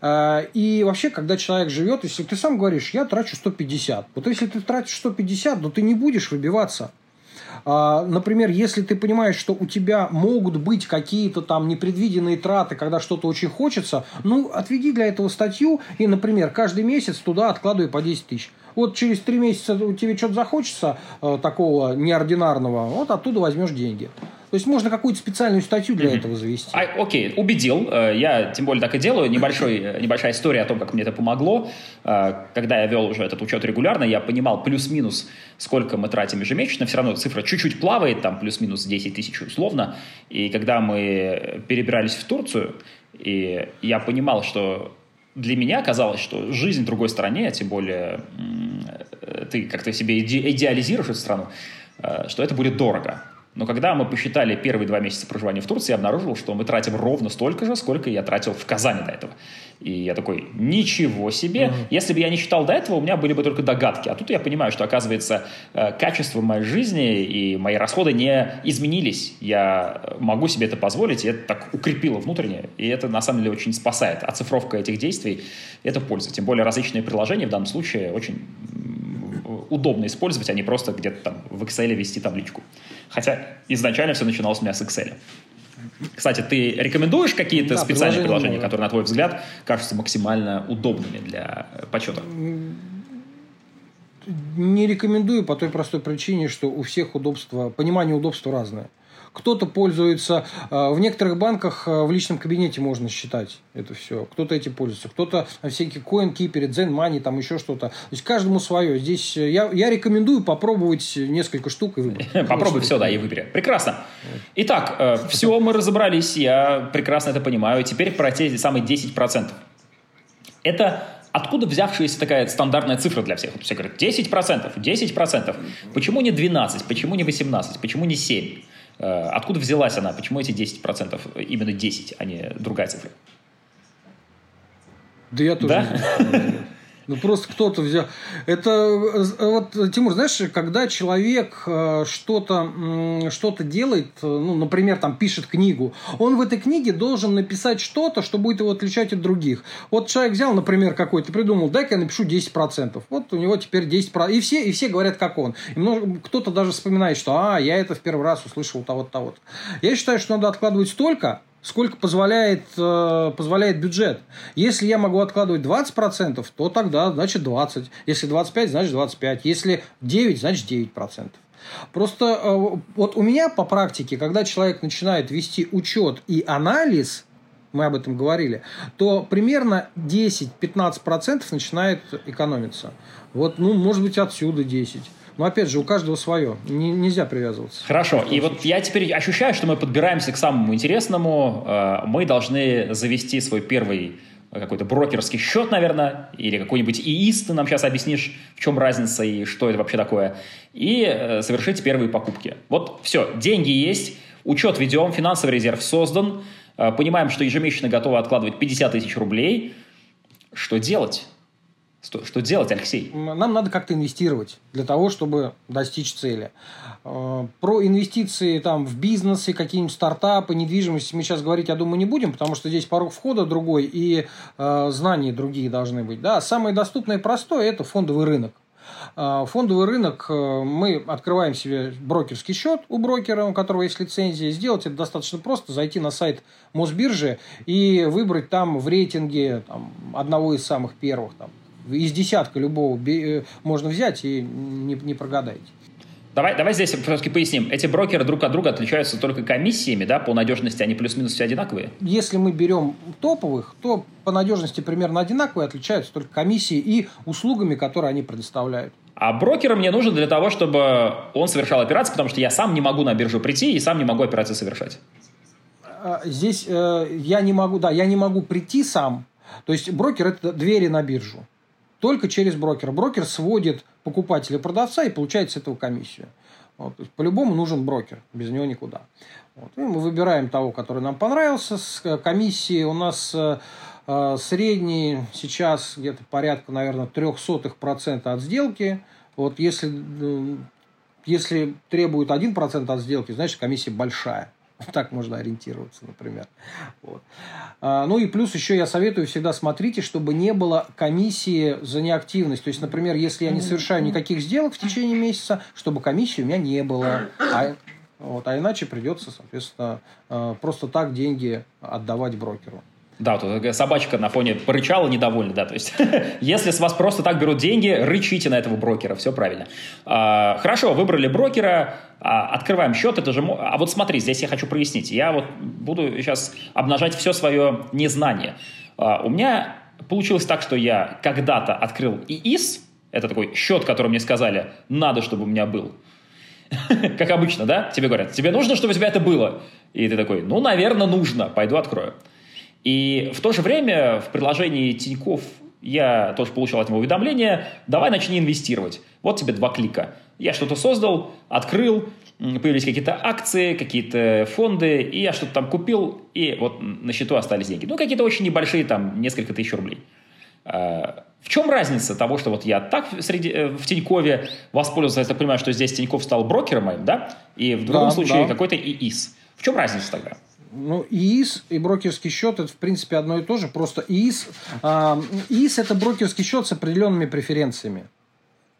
Э, и вообще, когда человек живет, если ты сам говоришь, я трачу 150. Вот если ты тратишь 150, то ты не будешь выбиваться. А, например, если ты понимаешь, что у тебя могут быть какие-то там непредвиденные траты, когда что-то очень хочется, ну, отведи для этого статью и, например, каждый месяц туда откладывай по 10 тысяч. Вот через три месяца тебе что-то захочется э, такого неординарного, вот оттуда возьмешь деньги. То есть можно какую-то специальную статью для mm-hmm. этого завести. А, окей, убедил. Э, я тем более так и делаю. Небольшой, э, небольшая история о том, как мне это помогло. Э, когда я вел уже этот учет регулярно, я понимал плюс-минус, сколько мы тратим ежемесячно. Все равно цифра чуть-чуть плавает, там плюс-минус 10 тысяч условно. И когда мы перебирались в Турцию, и я понимал, что для меня казалось, что жизнь в другой стране, тем более ты как-то себе идеализируешь эту страну, что это будет дорого. Но когда мы посчитали первые два месяца проживания в Турции, я обнаружил, что мы тратим ровно столько же, сколько я тратил в Казани до этого. И я такой, ничего себе. Mm-hmm. Если бы я не считал до этого, у меня были бы только догадки. А тут я понимаю, что, оказывается, э, качество моей жизни и мои расходы не изменились. Я могу себе это позволить, и это так укрепило внутренне. И это, на самом деле, очень спасает. Оцифровка этих действий – это польза. Тем более различные приложения в данном случае очень удобно использовать, а не просто где-то там в Excel вести табличку. Хотя изначально все начиналось у меня с Excel. Кстати, ты рекомендуешь какие-то да, специальные приложения, которые, на твой взгляд, кажутся максимально удобными для подсчета? Не рекомендую по той простой причине, что у всех удобства, понимание удобства разное. Кто-то пользуется, э, в некоторых банках э, в личном кабинете можно считать это все. Кто-то этим пользуется, кто-то всякие CoinKeeper, ZenMoney, там еще что-то. То есть каждому свое. Здесь э, я, я рекомендую попробовать несколько штук и выбрать. Попробуй все, да, и выбери. Прекрасно. Итак, все, мы разобрались, я прекрасно это понимаю. Теперь про те самые 10%. Это откуда взявшаяся такая стандартная цифра для всех? Вот все говорят, 10%, 10%. Почему не 12, почему не 18, почему не 7? Э, откуда взялась она? Почему эти 10%? Именно 10, а не другая цифра? Да я тоже да? Ну, просто кто-то взял. Это э, вот, Тимур, знаешь, когда человек э, что-то что делает, ну, например, там пишет книгу, он в этой книге должен написать что-то, что будет его отличать от других. Вот человек взял, например, какой-то, придумал, дай-ка я напишу 10%. Вот у него теперь 10%. И все, и все говорят, как он. Кто-то даже вспоминает, что, а, я это в первый раз услышал того-то, того-то. Я считаю, что надо откладывать столько, сколько позволяет, э, позволяет бюджет. Если я могу откладывать 20%, то тогда, значит, 20. Если 25, значит, 25. Если 9, значит, 9%. Просто э, вот у меня по практике, когда человек начинает вести учет и анализ, мы об этом говорили, то примерно 10-15% начинает экономиться. Вот, ну, может быть, отсюда 10. Но опять же, у каждого свое. Не, нельзя привязываться. Хорошо. И вот я теперь ощущаю, что мы подбираемся к самому интересному. Э, мы должны завести свой первый э, какой-то брокерский счет, наверное, или какой-нибудь ИИС, ты нам сейчас объяснишь, в чем разница и что это вообще такое, и э, совершить первые покупки. Вот все, деньги есть, учет ведем, финансовый резерв создан, понимаем, что ежемесячно готовы откладывать 50 тысяч рублей. Что делать? Что, что делать, Алексей? Нам надо как-то инвестировать для того, чтобы достичь цели. Э, про инвестиции там, в бизнес и какие-нибудь стартапы, недвижимость мы сейчас говорить, я думаю, не будем, потому что здесь порог входа другой и э, знания другие должны быть. Да? Самое доступное и простое – это фондовый рынок. Э, фондовый рынок, э, мы открываем себе брокерский счет у брокера, у которого есть лицензия. Сделать это достаточно просто, зайти на сайт Мосбиржи и выбрать там в рейтинге там, одного из самых первых, там, из десятка любого э, можно взять и не, не прогадаете. Давай, давай здесь все-таки поясним. Эти брокеры друг от друга отличаются только комиссиями, да, по надежности они плюс-минус все одинаковые? Если мы берем топовых, то по надежности примерно одинаковые, отличаются только комиссии и услугами, которые они предоставляют. А брокер мне нужен для того, чтобы он совершал операции, потому что я сам не могу на биржу прийти и сам не могу операции совершать. А, здесь э, я не могу, да, я не могу прийти сам. То есть брокер это двери на биржу только через брокера. Брокер сводит покупателя и продавца и получает с этого комиссию. Вот. По-любому нужен брокер, без него никуда. Вот. И мы выбираем того, который нам понравился. С э, комиссией у нас э, э, средний сейчас где-то порядка, наверное, 0,03% от сделки. Вот если, если требует 1% от сделки, значит комиссия большая. Так можно ориентироваться, например. Вот. А, ну и плюс еще я советую всегда смотрите, чтобы не было комиссии за неактивность. То есть, например, если я не совершаю никаких сделок в течение месяца, чтобы комиссии у меня не было. А, вот, а иначе придется, соответственно, а, просто так деньги отдавать брокеру. Да, тут собачка на фоне порычала недовольна, да, то есть если с вас просто так берут деньги, рычите на этого брокера, все правильно. А, хорошо, выбрали брокера, а, открываем счет, это же... А вот смотри, здесь я хочу прояснить, я вот буду сейчас обнажать все свое незнание. А, у меня получилось так, что я когда-то открыл ИИС, это такой счет, который мне сказали, надо, чтобы у меня был. Как обычно, да? Тебе говорят, тебе нужно, чтобы у тебя это было? И ты такой, ну, наверное, нужно, пойду открою. И в то же время в приложении Тиньков я тоже получил от него уведомление, давай начни инвестировать. Вот тебе два клика. Я что-то создал, открыл, появились какие-то акции, какие-то фонды, и я что-то там купил, и вот на счету остались деньги. Ну, какие-то очень небольшие, там, несколько тысяч рублей. А, в чем разница того, что вот я так среди, э, в Тинькове воспользовался, я так понимаю, что здесь Тиньков стал брокером моим, да? И в другом да, случае да. какой-то ИИС. В чем разница тогда? Ну, ИИС и брокерский счет это, в принципе, одно и то же. Просто ИИС, э, ИИС это брокерский счет с определенными преференциями.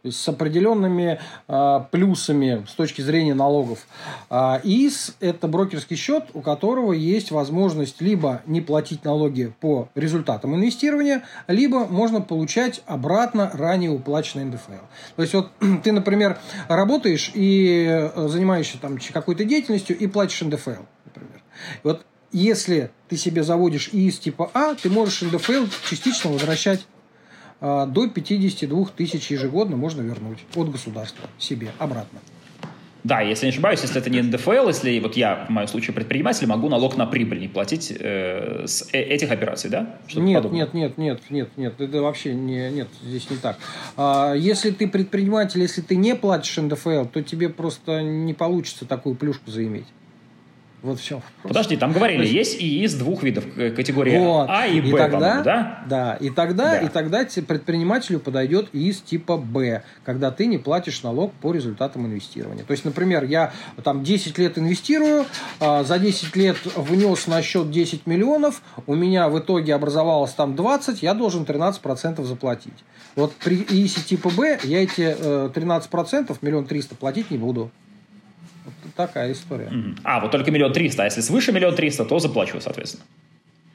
То есть с определенными э, плюсами с точки зрения налогов. А ИИС – это брокерский счет, у которого есть возможность либо не платить налоги по результатам инвестирования, либо можно получать обратно ранее уплаченный НДФЛ. То есть вот ты, например, работаешь и э, занимаешься там какой-то деятельностью и платишь НДФЛ. Вот если ты себе заводишь ИИС типа А, ты можешь НДФЛ частично возвращать а, до 52 тысяч ежегодно можно вернуть от государства себе обратно. Да, если не ошибаюсь, если это не НДФЛ, если вот я, в моем случае, предприниматель, могу налог на прибыль не платить э, с э этих операций, да? нет, подобное. нет, нет, нет, нет, нет, это вообще не, нет, здесь не так. А, если ты предприниматель, если ты не платишь НДФЛ, то тебе просто не получится такую плюшку заиметь. Вот все. Подожди, там говорили, есть, и есть двух видов категории вот. А и Б, и тогда, да? Да, и тогда, да. и тогда предпринимателю подойдет из типа Б, когда ты не платишь налог по результатам инвестирования. То есть, например, я там 10 лет инвестирую, а, за 10 лет внес на счет 10 миллионов, у меня в итоге образовалось там 20, я должен 13% заплатить. Вот при ИИСе типа Б я эти 13%, миллион триста платить не буду. Такая история. Mm-hmm. А, вот только миллион триста. А если свыше миллион триста, то заплачиваю, соответственно.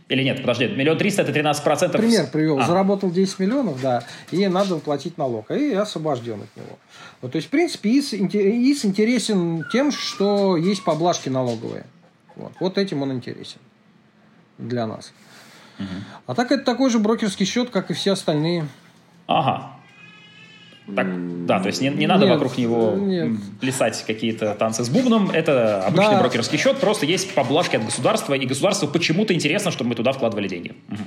Или нет, подожди, миллион триста это 13%. Пример привел. А. Заработал 10 миллионов, да, и надо платить налог, и освобожден от него. Вот, то есть, в принципе, ИС, ИС интересен тем, что есть поблажки налоговые. Вот, вот этим он интересен для нас. Угу. А так это такой же брокерский счет, как и все остальные. Ага. Так, да, то есть не, не надо нет, вокруг него нет. плясать какие-то танцы с бубном. Это обычный да. брокерский счет, просто есть поблажки от государства, и государству почему-то интересно, чтобы мы туда вкладывали деньги. Угу.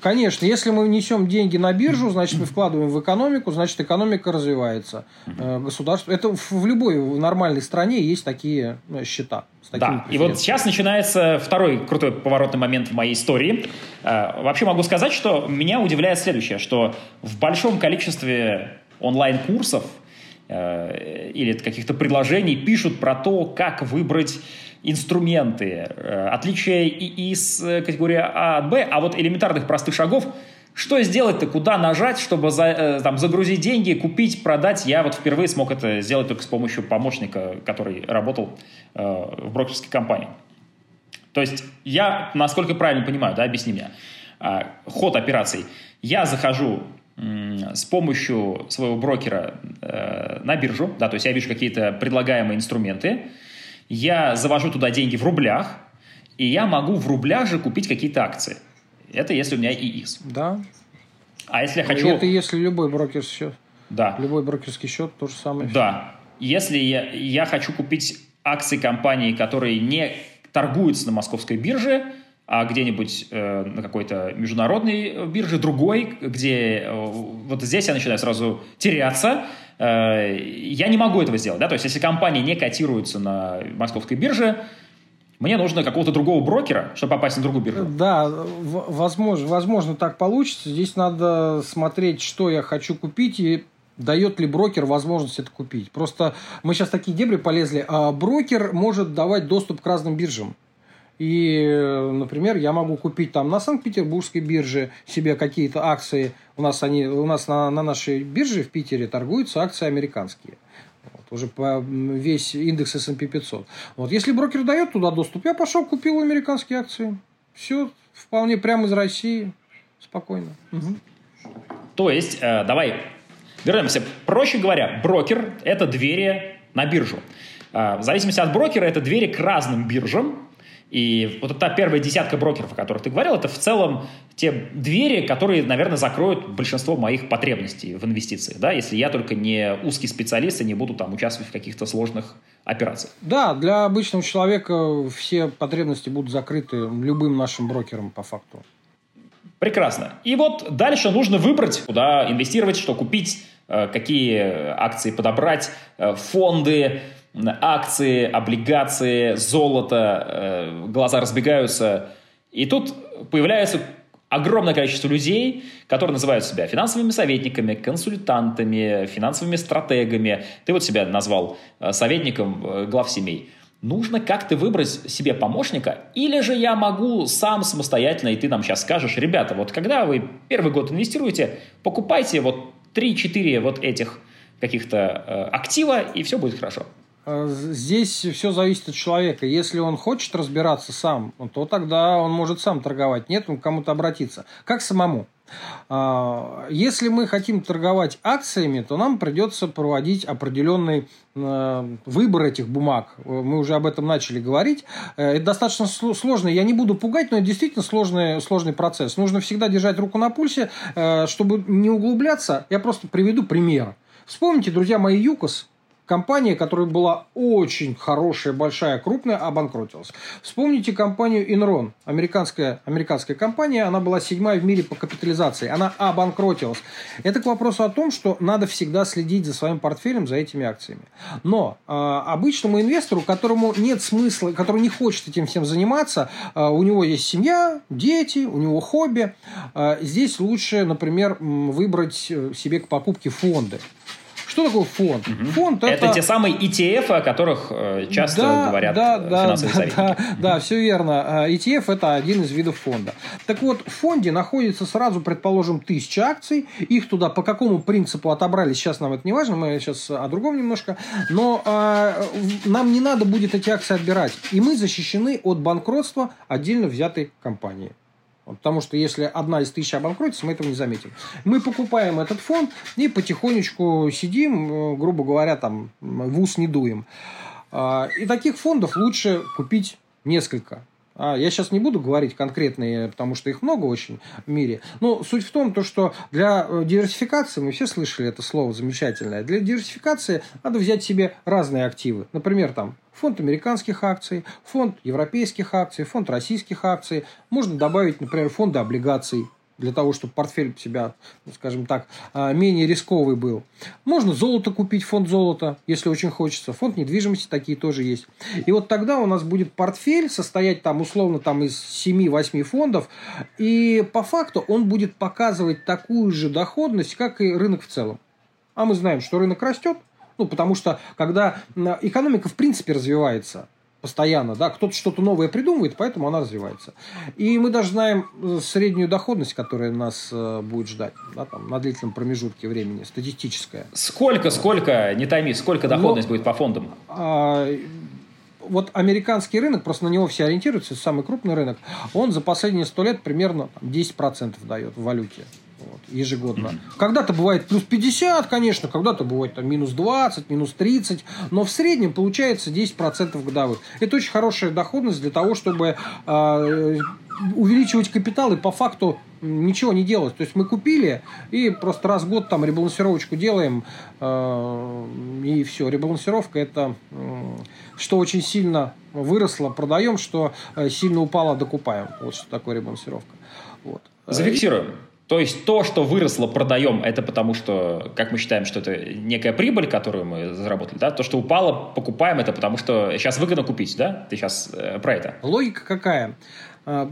Конечно, если мы внесем деньги на биржу, значит, мы вкладываем в экономику, значит, экономика развивается. Угу. Государство. Это в любой нормальной стране есть такие ну, счета. Да, и вот сейчас начинается второй крутой поворотный момент в моей истории. Э, вообще могу сказать, что меня удивляет следующее, что в большом количестве онлайн-курсов э, или каких-то предложений пишут про то, как выбрать инструменты, э, отличия и из э, категории А от Б, а вот элементарных простых шагов, что сделать-то, куда нажать, чтобы за, э, там, загрузить деньги, купить, продать, я вот впервые смог это сделать только с помощью помощника, который работал э, в брокерской компании. То есть я, насколько правильно понимаю, да, объясни мне, э, ход операций. Я захожу с помощью своего брокера э, на биржу, да, то есть я вижу какие-то предлагаемые инструменты, я завожу туда деньги в рублях, и я могу в рублях же купить какие-то акции. Это если у меня ИИС. Да. А если я хочу... Это если любой брокерский счет. Да. Любой брокерский счет то же самое. Да. Если я, я хочу купить акции компании, которые не торгуются на московской бирже, а где-нибудь э, на какой-то международной бирже, другой, где э, вот здесь я начинаю сразу теряться, э, я не могу этого сделать. Да? То есть, если компания не котируется на московской бирже, мне нужно какого-то другого брокера, чтобы попасть на другую биржу. Да, возможно, возможно так получится. Здесь надо смотреть, что я хочу купить и дает ли брокер возможность это купить. Просто мы сейчас такие дебри полезли. А брокер может давать доступ к разным биржам. И, например, я могу купить там на Санкт-Петербургской бирже себе какие-то акции. У нас, они, у нас на, на нашей бирже в Питере торгуются акции американские. Вот, уже по весь индекс S&P 500. Вот, если брокер дает туда доступ, я пошел, купил американские акции. Все вполне прямо из России. Спокойно. Угу. То есть, э, давай вернемся. Проще говоря, брокер – это двери на биржу. Э, в зависимости от брокера, это двери к разным биржам, и вот та первая десятка брокеров, о которых ты говорил, это в целом те двери, которые, наверное, закроют большинство моих потребностей в инвестициях, да, если я только не узкий специалист и не буду там участвовать в каких-то сложных операциях. Да, для обычного человека все потребности будут закрыты любым нашим брокером по факту. Прекрасно. И вот дальше нужно выбрать, куда инвестировать, что купить, э, какие акции подобрать, э, фонды, акции, облигации, золото, э, глаза разбегаются. И тут появляется огромное количество людей, которые называют себя финансовыми советниками, консультантами, финансовыми стратегами. Ты вот себя назвал э, советником э, глав семей. Нужно как-то выбрать себе помощника, или же я могу сам самостоятельно, и ты нам сейчас скажешь, ребята, вот когда вы первый год инвестируете, покупайте вот 3-4 вот этих каких-то актива, и все будет хорошо. Э, здесь все зависит от человека. Если он хочет разбираться сам, то тогда он может сам торговать. Нет, он к кому-то обратиться. Как самому. А, если мы хотим торговать акциями, то нам придется проводить определенный э, выбор этих бумаг. Мы уже об этом начали говорить. Э, это достаточно сложно. Я не буду пугать, но это действительно сложный, сложный процесс. Нужно всегда держать руку на пульсе, чтобы не углубляться. Я просто приведу пример. Вспомните, друзья мои, ЮКОС – Компания, которая была очень хорошая, большая, крупная, обанкротилась. Вспомните компанию Enron, американская, американская компания, она была седьмая в мире по капитализации, она обанкротилась. Это к вопросу о том, что надо всегда следить за своим портфелем, за этими акциями. Но э, обычному инвестору, которому нет смысла, который не хочет этим всем заниматься, э, у него есть семья, дети, у него хобби, э, здесь лучше, например, выбрать э, себе к покупке фонды. Что такое фонд? Угу. Фонд это... это те самые ETF, о которых э, часто да, говорят да, да, финансовые да, советники. Да, да, все верно. А, ETF это один из видов фонда. Так вот, в фонде находится сразу, предположим, тысяча акций. Их туда по какому принципу отобрали, сейчас нам это не важно, мы сейчас о другом немножко. Но э, нам не надо будет эти акции отбирать. И мы защищены от банкротства отдельно взятой компании. Потому что если одна из тысяч обанкротится, мы этого не заметим. Мы покупаем этот фонд и потихонечку сидим, э, грубо говоря, там в ус не дуем. А, и таких фондов лучше купить несколько. А, я сейчас не буду говорить конкретные, потому что их много очень в мире. Но суть в том, то, что для э, диверсификации, мы все слышали это слово замечательное, для диверсификации надо взять себе разные активы. Например, там фонд американских акций, фонд европейских акций, фонд российских акций. Можно добавить, например, фонды облигаций для того, чтобы портфель у себя, скажем так, а, менее рисковый был. Можно золото купить, фонд золота, если очень хочется. Фонд недвижимости такие тоже есть. И вот тогда у нас будет портфель состоять там условно там из 7-8 фондов. И по факту он будет показывать такую же доходность, как и рынок в целом. А мы знаем, что рынок растет, ну, потому что когда экономика в принципе развивается, постоянно, да, кто-то что-то новое придумывает, поэтому она развивается. И мы даже знаем э, среднюю доходность, которая нас э, будет ждать, да, там, на длительном промежутке времени, статистическая. Сколько, сколько, не тайми, сколько доходность Но, будет по фондам? А, вот американский рынок, просто на него все ориентируются, самый крупный рынок, он за последние сто лет примерно 10% дает в валюте вот, ежегодно. Когда-то бывает плюс 50, конечно, когда-то бывает там, минус 20, минус 30, но в среднем получается 10% годовых. Это очень хорошая доходность для того, чтобы э, увеличивать капитал и по факту ничего не делать. То есть мы купили и просто раз в год там ребалансировочку делаем, э, и все. Ребалансировка это э, что очень сильно выросло, продаем, что э, сильно упало, докупаем. Вот что такое ребалансировка. Вот. Зафиксируем. То есть то, что выросло, продаем, это потому что, как мы считаем, что это некая прибыль, которую мы заработали, да? То, что упало, покупаем, это потому что сейчас выгодно купить, да? Ты сейчас э, про это. Логика какая? А,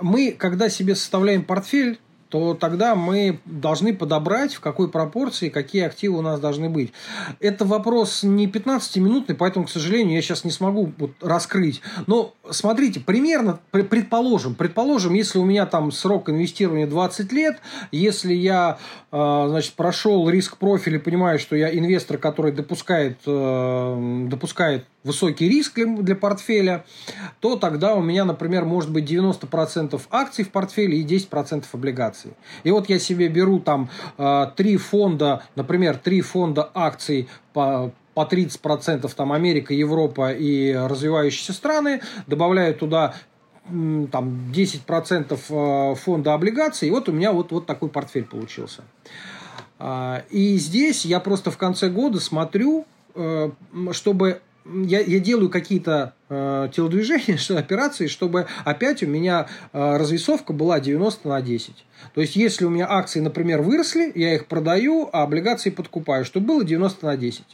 мы, когда себе составляем портфель, то тогда мы должны подобрать, в какой пропорции, какие активы у нас должны быть. Это вопрос не 15-минутный, поэтому, к сожалению, я сейчас не смогу вот раскрыть. Но смотрите, примерно, предположим, предположим, если у меня там срок инвестирования 20 лет, если я э, значит, прошел риск профиля, понимаю, что я инвестор, который допускает, э, допускает высокий риск для, портфеля, то тогда у меня, например, может быть 90% акций в портфеле и 10% облигаций. И вот я себе беру там э, три фонда, например, три фонда акций по по 30% там Америка, Европа и развивающиеся страны, добавляю туда там 10% э, фонда облигаций, и вот у меня вот, вот такой портфель получился. А, и здесь я просто в конце года смотрю, э, чтобы я, я делаю какие-то э, телодвижения, что, операции, чтобы опять у меня э, развесовка была 90 на 10. То есть, если у меня акции, например, выросли, я их продаю, а облигации подкупаю, чтобы было 90 на 10.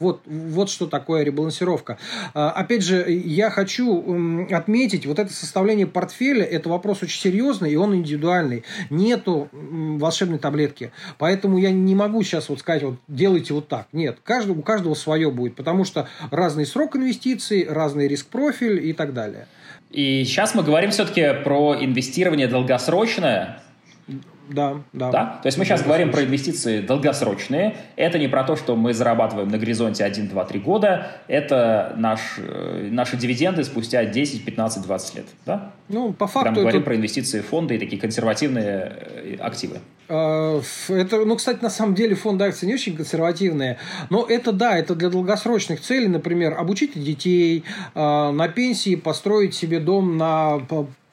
Вот, вот что такое ребалансировка. А, опять же, я хочу отметить, вот это составление портфеля, это вопрос очень серьезный, и он индивидуальный. Нету волшебной таблетки. Поэтому я не могу сейчас вот сказать, вот делайте вот так. Нет, каждый, у каждого свое будет, потому что разный срок инвестиций, разный риск-профиль и так далее. И сейчас мы говорим все-таки про инвестирование долгосрочное, да, да. да? То есть мы сейчас говорим про инвестиции долгосрочные. Это не про то, что мы зарабатываем на горизонте 1, 2, 3 года. Это наш, э, наши дивиденды спустя 10, 15, 20 лет. Да? Ну, по факту... Прям это... говорим про инвестиции в фонды и такие консервативные э, активы. А, это, ну, кстати, на самом деле фонды акций не очень консервативные, но это да, это для долгосрочных целей, например, обучить детей, а, на пенсии построить себе дом на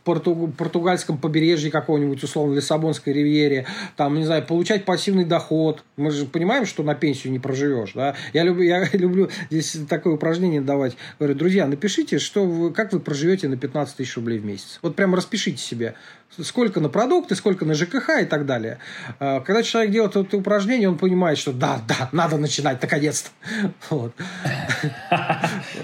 порту, португальском побережье какого-нибудь, условно, Лиссабонской ривьере, там, не знаю, получать пассивный доход. Мы же понимаем, что на пенсию не проживешь, да? Я люблю, я люблю здесь такое упражнение давать. Говорю, друзья, напишите, что вы, как вы проживете на 15 тысяч рублей в месяц. Вот прям распишите себе, сколько на продукты, сколько на ЖКХ и так далее. А, когда человек делает это упражнение, он понимает, что да, да, надо начинать, наконец-то. Вот.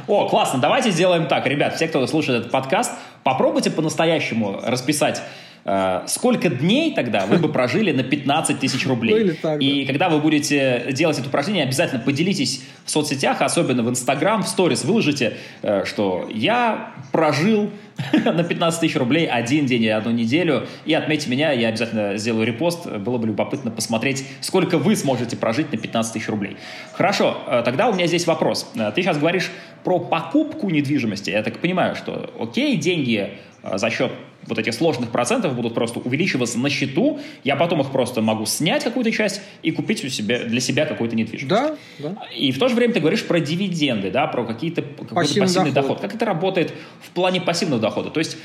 О, классно, давайте сделаем так. Ребят, все, кто слушает этот подкаст, попробуйте по-настоящему расписать э, сколько дней тогда вы бы прожили на 15 тысяч рублей. Ну, так, и когда вы будете делать это упражнение, обязательно поделитесь в соцсетях, особенно в Инстаграм, в сторис выложите, э, что я прожил на 15 тысяч рублей один день и одну неделю. И отметьте меня, я обязательно сделаю репост. Было бы любопытно посмотреть, сколько вы сможете прожить на 15 тысяч рублей. Хорошо, э, тогда у меня здесь вопрос. Э, ты сейчас говоришь про покупку недвижимости. Я так понимаю, что окей, деньги э, за счет вот этих сложных процентов будут просто увеличиваться на счету, я потом их просто могу снять какую-то часть и купить у себя, для себя какую-то недвижимость. Да, да. И в то же время ты говоришь про дивиденды, да, про какие-то, какой-то пассивный, пассивный доход. доход. Как это работает в плане пассивного дохода? То есть,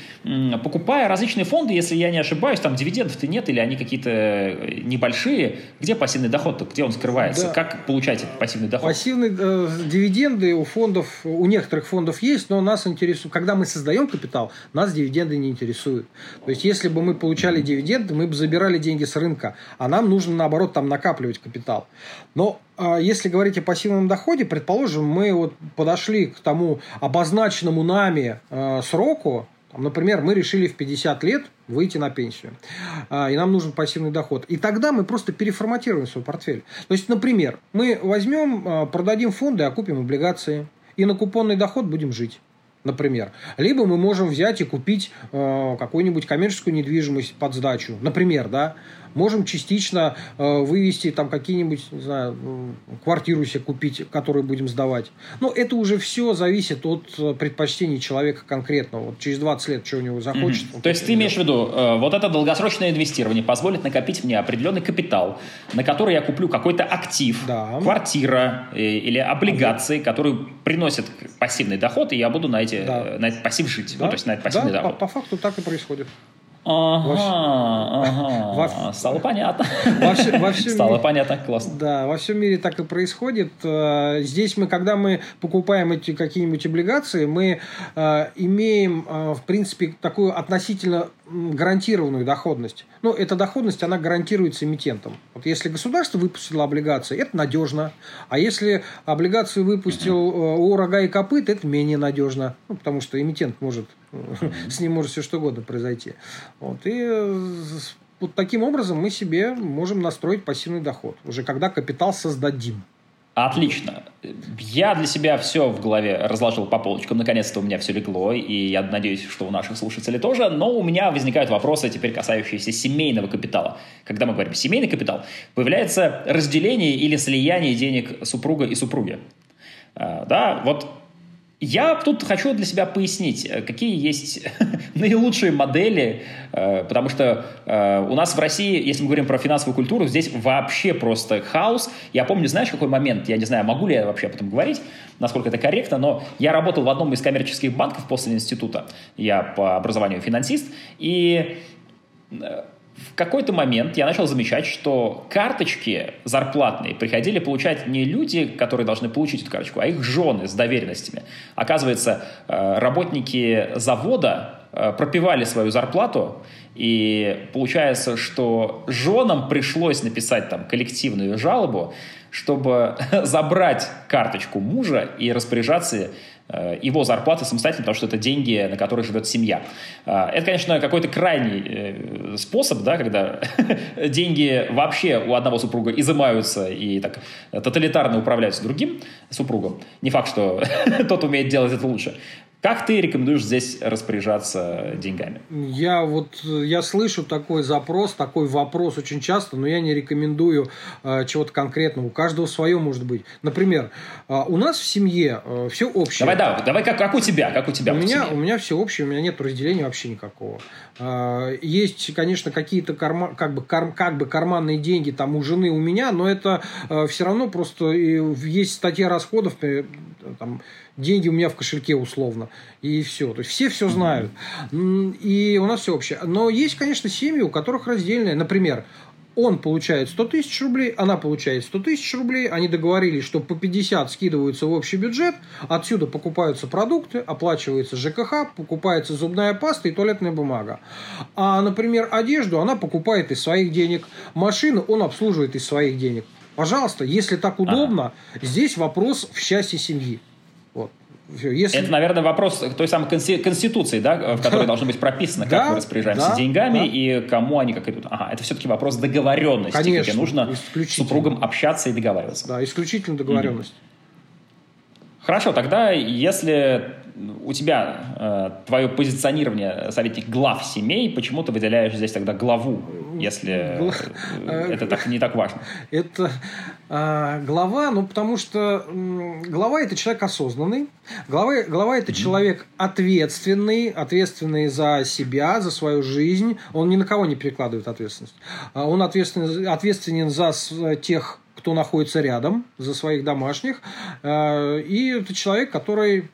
покупая различные фонды, если я не ошибаюсь, там дивидендов-то нет или они какие-то э, небольшие, где пассивный доход-то, где он скрывается? Да. Как получать этот пассивный доход? Пассивные э, дивиденды у фондов, у некоторых фондов есть, но нас интересует, когда мы создаем капитал, нас дивиденды не интересуют интересует. То есть, если бы мы получали дивиденды, мы бы забирали деньги с рынка, а нам нужно, наоборот, там накапливать капитал. Но а, если говорить о пассивном доходе, предположим, мы вот подошли к тому обозначенному нами э, сроку, например, мы решили в 50 лет выйти на пенсию, э, и нам нужен пассивный доход. И тогда мы просто переформатируем свой портфель. То есть, например, мы возьмем, э, продадим фонды, а купим облигации, и на купонный доход будем жить например. Либо мы можем взять и купить э, какую-нибудь коммерческую недвижимость под сдачу, например, да, Можем частично э, вывести там какие-нибудь, не знаю, квартиру себе купить, которую будем сдавать. Но это уже все зависит от э, предпочтений человека конкретного. Вот через 20 лет, что у него захочет. Mm-hmm. То есть ты имеешь в виду, э, вот это долгосрочное инвестирование позволит накопить мне определенный капитал, на который я куплю какой-то актив, да. квартира или облигации, которые приносят пассивный доход, и я буду на, эти, да. на этот пассив жить. Да. Ну, то есть на этот пассивный да, доход. По, по факту так и происходит. Ага, ага. Во... Стало понятно. Во, вс... во всем Стало мире... понятно, классно. Да, во всем мире так и происходит. Э, здесь мы, когда мы покупаем эти какие-нибудь облигации, мы э, имеем, э, в принципе, такую относительно гарантированную доходность. Ну, эта доходность, она гарантируется эмитентом. Вот если государство выпустило облигации, это надежно. А если облигацию выпустил у рога и копыт, это менее надежно. Ну, потому что эмитент может, с ним может все что угодно произойти. Вот. И вот таким образом мы себе можем настроить пассивный доход, уже когда капитал создадим. Отлично. Я для себя все в голове разложил по полочкам. Наконец-то у меня все легло, и я надеюсь, что у наших слушателей тоже. Но у меня возникают вопросы, теперь касающиеся семейного капитала. Когда мы говорим семейный капитал, появляется разделение или слияние денег супруга и супруги. А, да, вот я тут хочу для себя пояснить, э, какие есть наилучшие модели, э, потому что э, у нас в России, если мы говорим про финансовую культуру, здесь вообще просто хаос. Я помню, знаешь, какой момент, я не знаю, могу ли я вообще об этом говорить, насколько это корректно, но я работал в одном из коммерческих банков после института, я по образованию финансист, и в какой-то момент я начал замечать, что карточки зарплатные приходили получать не люди, которые должны получить эту карточку, а их жены с доверенностями. Оказывается, э, работники завода э, пропивали свою зарплату, и получается, что женам пришлось написать там коллективную жалобу, чтобы забрать карточку мужа и распоряжаться его зарплаты самостоятельно, потому что это деньги, на которые живет семья. Э, это, конечно, какой-то крайний э, способ, да, когда деньги вообще у одного супруга изымаются и так тоталитарно управляются другим супругом. Не факт, что тот умеет делать это лучше. Как ты рекомендуешь здесь распоряжаться деньгами? Я вот я слышу такой запрос, такой вопрос очень часто, но я не рекомендую э, чего-то конкретного. У каждого свое может быть. Например, э, у нас в семье э, все общее. Давай, да, давай как, как у тебя, как у тебя. У меня, у меня все общее, у меня нет разделения вообще никакого. Э, есть, конечно, какие-то карма, как бы кар, как бы карманные деньги там у жены, у меня, но это э, все равно просто есть статья расходов там деньги у меня в кошельке условно, и все. То есть все все знают. И у нас все общее. Но есть, конечно, семьи, у которых раздельное. Например, он получает 100 тысяч рублей, она получает 100 тысяч рублей, они договорились, что по 50 скидываются в общий бюджет, отсюда покупаются продукты, оплачивается ЖКХ, покупается зубная паста и туалетная бумага. А, например, одежду она покупает из своих денег, машину он обслуживает из своих денег. Пожалуйста, если так удобно, а. здесь вопрос в счастье семьи. Если... Это, наверное, вопрос той самой конституции, да, в которой должно быть прописано, как да, мы распоряжаемся да, деньгами да. и кому они как идут. Ага, это все-таки вопрос договоренности, Конечно, где нужно с супругом общаться и договариваться. Да, исключительно договоренность. Хорошо, тогда если у тебя э, твое позиционирование советник глав семей, почему ты выделяешь здесь тогда главу, если Гла... Э, это так, не так важно? Это э, глава, ну потому что э, глава это человек осознанный, глава, глава это mm-hmm. человек ответственный, ответственный за себя, за свою жизнь, он ни на кого не перекладывает ответственность, а он ответственен, ответственен за тех кто находится рядом, за своих домашних. Э, и это человек, который,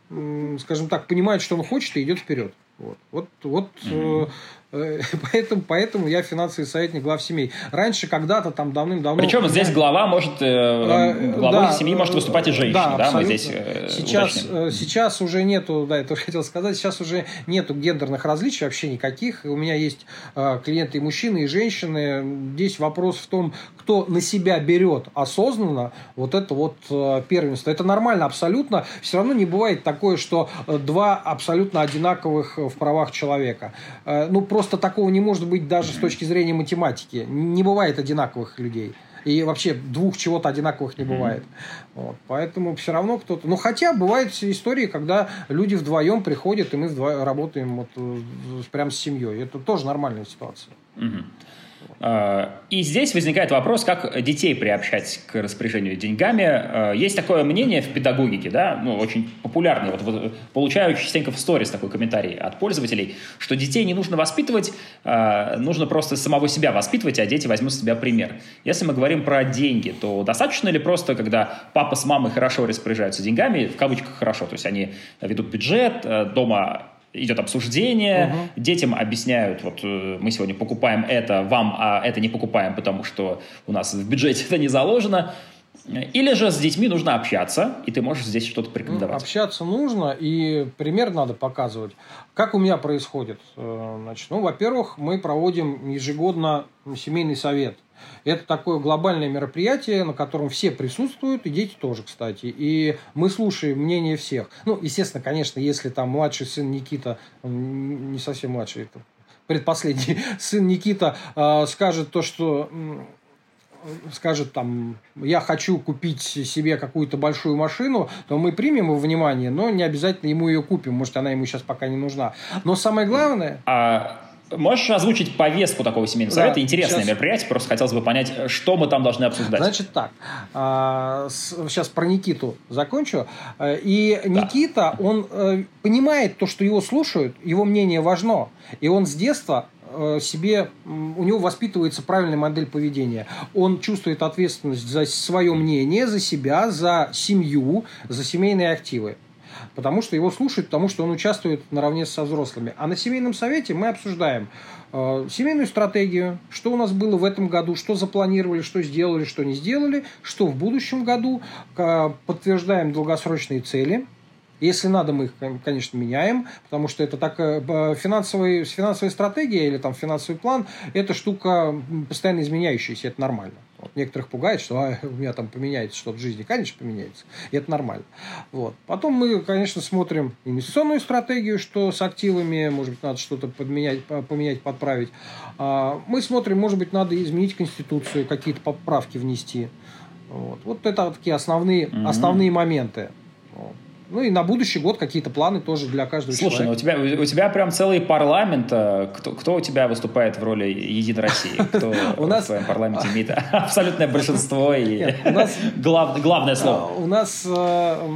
скажем так, понимает, что он хочет и идет вперед. Вот, вот, вот mm-hmm. Э, поэтому, поэтому я финансовый советник глав семей. Раньше когда-то там давным-давно... Причем здесь глава может, э, э главой да, семьи может выступать и женщина, да, да? Мы здесь сейчас, сейчас уже нету, да, я тоже хотел сказать, сейчас уже нету гендерных различий вообще никаких. У меня есть клиенты и мужчины, и женщины. Здесь вопрос в том, кто на себя берет осознанно вот это вот первенство. Это нормально абсолютно. Все равно не бывает такое, что два абсолютно одинаковых в правах человека. Ну, просто такого не может быть даже с точки зрения математики. Не бывает одинаковых людей. И вообще двух чего-то одинаковых не бывает. Вот. Поэтому все равно кто-то... Ну, хотя бывают истории, когда люди вдвоем приходят, и мы вдвоем работаем вот, э, прям с семьей. Это тоже нормальная ситуация. Угу. А, и здесь возникает вопрос, как детей приобщать к распоряжению деньгами. А, есть такое мнение в педагогике, да, ну, очень популярное, вот, получаю частенько в сторис такой комментарий от пользователей, что детей не нужно воспитывать, а, нужно просто самого себя воспитывать, а дети возьмут с себя пример. Если мы говорим про деньги, то достаточно ли просто, когда папа с мамой хорошо распоряжаются деньгами, в кавычках хорошо, то есть они ведут бюджет, дома идет обсуждение, угу. детям объясняют, вот э, мы сегодня покупаем это, вам а это не покупаем, потому что у нас в бюджете это не заложено. Или же с детьми нужно общаться, и ты можешь здесь что-то порекомендовать. Общаться нужно, и пример надо показывать. Как у меня происходит? Э, значит, ну, во-первых, мы проводим ежегодно семейный совет. Это такое глобальное мероприятие, на котором все присутствуют, и дети тоже, кстати. И мы слушаем мнение всех. Ну, естественно, конечно, если там младший сын Никита, он не совсем младший, это предпоследний сын Никита э, скажет то, что скажет там, я хочу купить себе какую-то большую машину, то мы примем его внимание, но не обязательно ему ее купим, может, она ему сейчас пока не нужна. Но самое главное... А Можешь озвучить повестку такого семейного да, совета? Интересное сейчас... мероприятие, просто хотелось бы понять, что мы там должны обсуждать. Значит так, а, сейчас про Никиту закончу. Э, и да. Никита, он э, понимает то, что его слушают, его мнение важно. И он с детства э, себе, у него воспитывается правильная модель поведения. Он чувствует ответственность за свое мнение, за себя, за семью, за семейные активы потому что его слушают, потому что он участвует наравне со взрослыми. А на семейном совете мы обсуждаем э, семейную стратегию, что у нас было в этом году, что запланировали, что сделали, что не сделали, что в будущем году, э, подтверждаем долгосрочные цели, если надо, мы их, конечно, меняем, потому что это так э, финансовый, финансовая стратегия или там финансовый план – это штука постоянно изменяющаяся, это нормально. Вот некоторых пугает, что а, у меня там поменяется что-то в жизни. Конечно, поменяется. И это нормально. Вот. Потом мы, конечно, смотрим инвестиционную стратегию, что с активами, может быть, надо что-то подменять, поменять, подправить. А, мы смотрим, может быть, надо изменить конституцию, какие-то поправки внести. Вот, вот это такие основные, mm-hmm. основные моменты. Вот. Ну и на будущий год какие-то планы тоже для каждого Слушай, человека. Слушай, ну у тебя, у тебя прям целый парламент. Э, кто, кто у тебя выступает в роли Единой России? Кто у нас... в твоем парламенте имеет абсолютное большинство и главное слово? У нас э,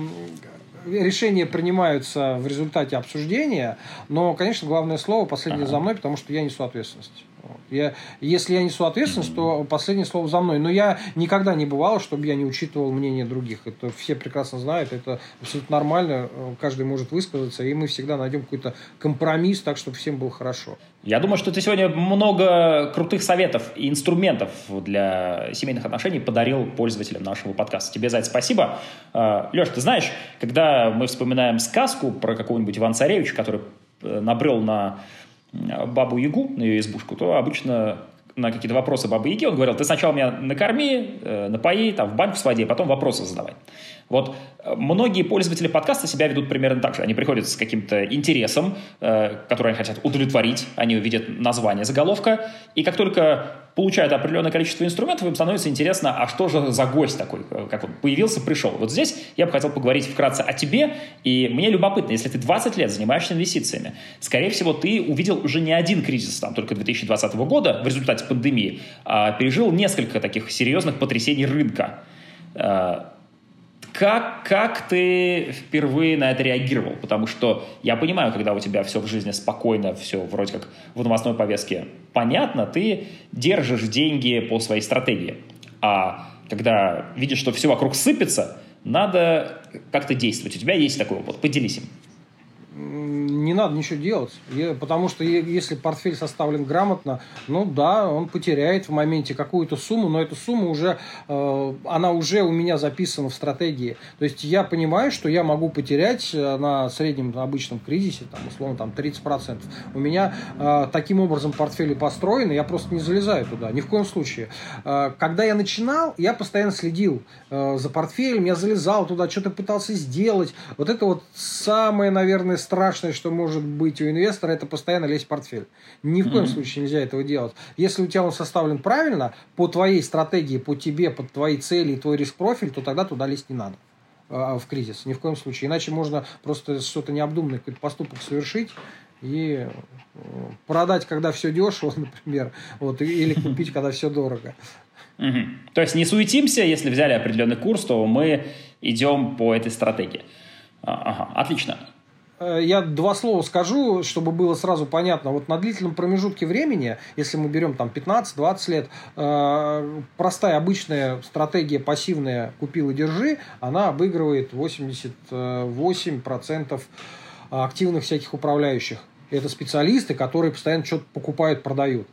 решения принимаются в результате обсуждения, но, конечно, главное слово последнее за мной, потому что я несу ответственность. Я, если я несу ответственность, то последнее слово за мной. Но я никогда не бывал, чтобы я не учитывал мнение других. Это все прекрасно знают, это абсолютно нормально. Каждый может высказаться, и мы всегда найдем какой-то компромисс, так, чтобы всем было хорошо. Я думаю, что ты сегодня много крутых советов и инструментов для семейных отношений подарил пользователям нашего подкаста. Тебе за это спасибо. А, Леш, ты знаешь, когда мы вспоминаем сказку про какого-нибудь Ивана Царевича, который э, набрел на бабу Ягу, на ее избушку, то обычно на какие-то вопросы бабы Яги он говорил, ты сначала меня накорми, э, напои, там, в баньку своди, а потом вопросы задавай. Вот э, многие пользователи подкаста себя ведут примерно так же. Они приходят с каким-то интересом, э, который они хотят удовлетворить, они увидят название заголовка, и как только получают определенное количество инструментов, им становится интересно, а что же за гость такой, э, как он появился, пришел. Вот здесь я бы хотел поговорить вкратце о тебе, и мне любопытно, если ты 20 лет занимаешься инвестициями, скорее всего, ты увидел уже не один кризис, там, только 2020 года в результате пандемии, а пережил несколько таких серьезных потрясений рынка. Как, как ты впервые на это реагировал? Потому что я понимаю, когда у тебя все в жизни спокойно, все вроде как в новостной повестке понятно, ты держишь деньги по своей стратегии. А когда видишь, что все вокруг сыпется, надо как-то действовать. У тебя есть такой опыт. Поделись им не надо ничего делать. Потому что если портфель составлен грамотно, ну да, он потеряет в моменте какую-то сумму, но эта сумма уже, э, она уже у меня записана в стратегии. То есть я понимаю, что я могу потерять э, на среднем обычном кризисе, там, условно, там 30%. У меня э, таким образом портфели построены, я просто не залезаю туда, ни в коем случае. Когда я начинал, я постоянно следил за портфелем, я залезал туда, что-то пытался сделать. Вот это вот самое, наверное, страшное, что может быть у инвестора, это постоянно лезть в портфель. Ни в коем mm-hmm. случае нельзя этого делать. Если у тебя он составлен правильно, по твоей стратегии, по тебе, под твои цели и твой риск-профиль, то тогда туда лезть не надо а, в кризис. Ни в коем случае. Иначе можно просто что-то необдуманное, какой-то поступок совершить и э, продать, когда все дешево, например, вот, или купить, когда все дорого. Угу. То есть не суетимся, если взяли определенный курс, то мы идем по этой стратегии. Ага, отлично. Э, я два слова скажу, чтобы было сразу понятно. Вот на длительном промежутке времени, если мы берем там 15-20 лет, э, простая обычная стратегия пассивная «купил и держи», она обыгрывает 88% активных всяких управляющих. Это специалисты, которые постоянно что-то покупают, продают.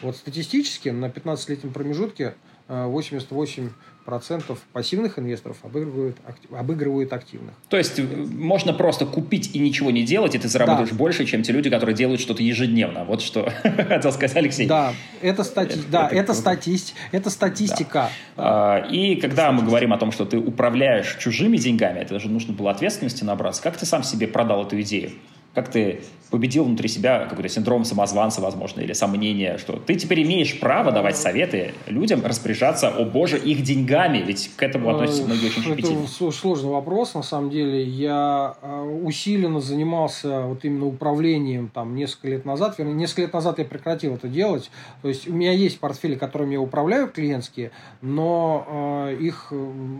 Вот статистически на 15-летнем промежутке 88 э, процентов пассивных инвесторов обыгрывают, обыгрывают активных. То есть э, можно просто купить и ничего не делать, и ты заработаешь да. больше, чем те люди, которые делают что-то ежедневно. Вот что хотел сказать Алексей. Да, это, стати... это, да, это, это, статист... это статистика. Да. А, и когда мы говорим о том, что ты управляешь чужими деньгами, это же нужно было ответственности набраться. Как ты сам себе продал эту идею? Как ты победил внутри себя какой-то синдром самозванца, возможно, или сомнение, что ты теперь имеешь право давать советы людям, распоряжаться, о боже, их деньгами, ведь к этому относятся многие очень щепетильно. Это сложный вопрос, на самом деле. Я а, усиленно занимался вот именно управлением там несколько лет назад, вернее, несколько лет назад я прекратил это делать. То есть у меня есть портфели, которыми я управляю клиентские, но э, их,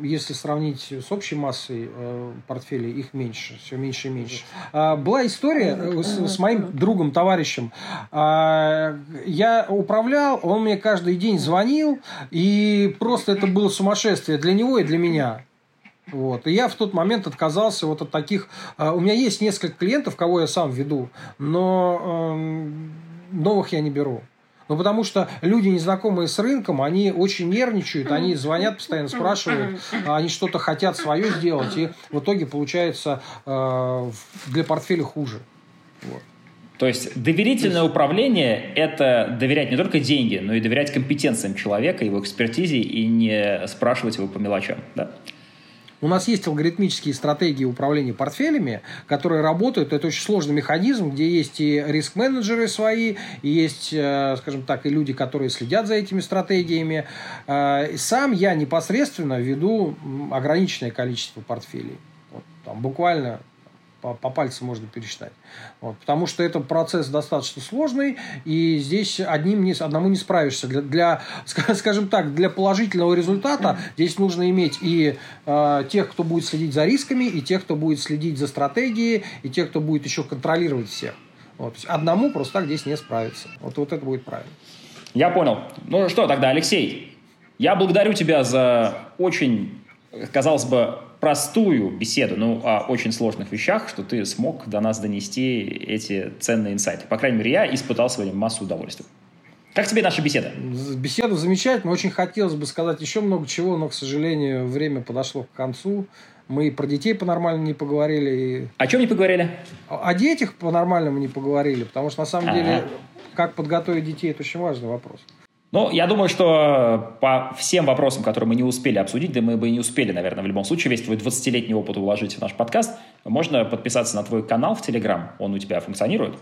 если сравнить с общей массой э, портфелей, их меньше, все меньше и меньше. А, была история с с моим другом, товарищем. А, я управлял, он мне каждый день звонил, и просто это было сумасшествие для него и для меня. Вот. И я в тот момент отказался вот от таких... А, у меня есть несколько клиентов, кого я сам веду, но эм, новых я не беру. Ну, потому что люди, незнакомые с рынком, они очень нервничают, они звонят, постоянно спрашивают, они что-то хотят свое сделать, и в итоге получается э, для портфеля хуже. Вот. То есть доверительное управление – это доверять не только деньги, но и доверять компетенциям человека, его экспертизе и не спрашивать его по мелочам. Да? У нас есть алгоритмические стратегии управления портфелями, которые работают. Это очень сложный механизм, где есть и риск-менеджеры свои, и есть, э, скажем так, и люди, которые следят за этими стратегиями. Э, сам я непосредственно веду ограниченное количество портфелей. Вот, там, буквально по, по пальцам можно пересчитать. Вот, потому что это процесс достаточно сложный, и здесь одним не, одному не справишься. Для, для, скажем так, для положительного результата здесь нужно иметь и э, тех, кто будет следить за рисками, и тех, кто будет следить за стратегией, и тех, кто будет еще контролировать всех. Вот, одному просто так здесь не справиться. Вот, вот это будет правильно. Я понял. Ну что тогда, Алексей, я благодарю тебя за очень, казалось бы, простую беседу, ну, о очень сложных вещах, что ты смог до нас донести эти ценные инсайты. По крайней мере, я испытал сегодня массу удовольствия. Как тебе наша беседа? Беседа замечательная. Очень хотелось бы сказать еще много чего, но, к сожалению, время подошло к концу. Мы и про детей по-нормальному не поговорили. И... О чем не поговорили? О детях по-нормальному не поговорили, потому что, на самом А-а-а. деле, как подготовить детей, это очень важный вопрос. Ну, я думаю, что по всем вопросам, которые мы не успели обсудить, да мы бы и не успели, наверное, в любом случае, весь твой 20-летний опыт уложить в наш подкаст, можно подписаться на твой канал в Телеграм. Он у тебя функционирует?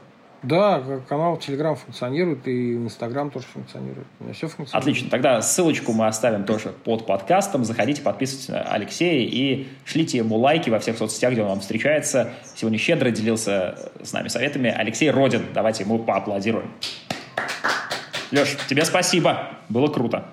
Да, канал Телеграм функционирует, и Инстаграм тоже функционирует. У меня все функционирует. Отлично. Тогда ссылочку мы оставим тоже под подкастом. Заходите, подписывайтесь на Алексея и шлите ему лайки во всех соцсетях, где он вам встречается. Сегодня щедро делился с нами советами Алексей Родин. Давайте ему поаплодируем. Леш, тебе спасибо. Было круто.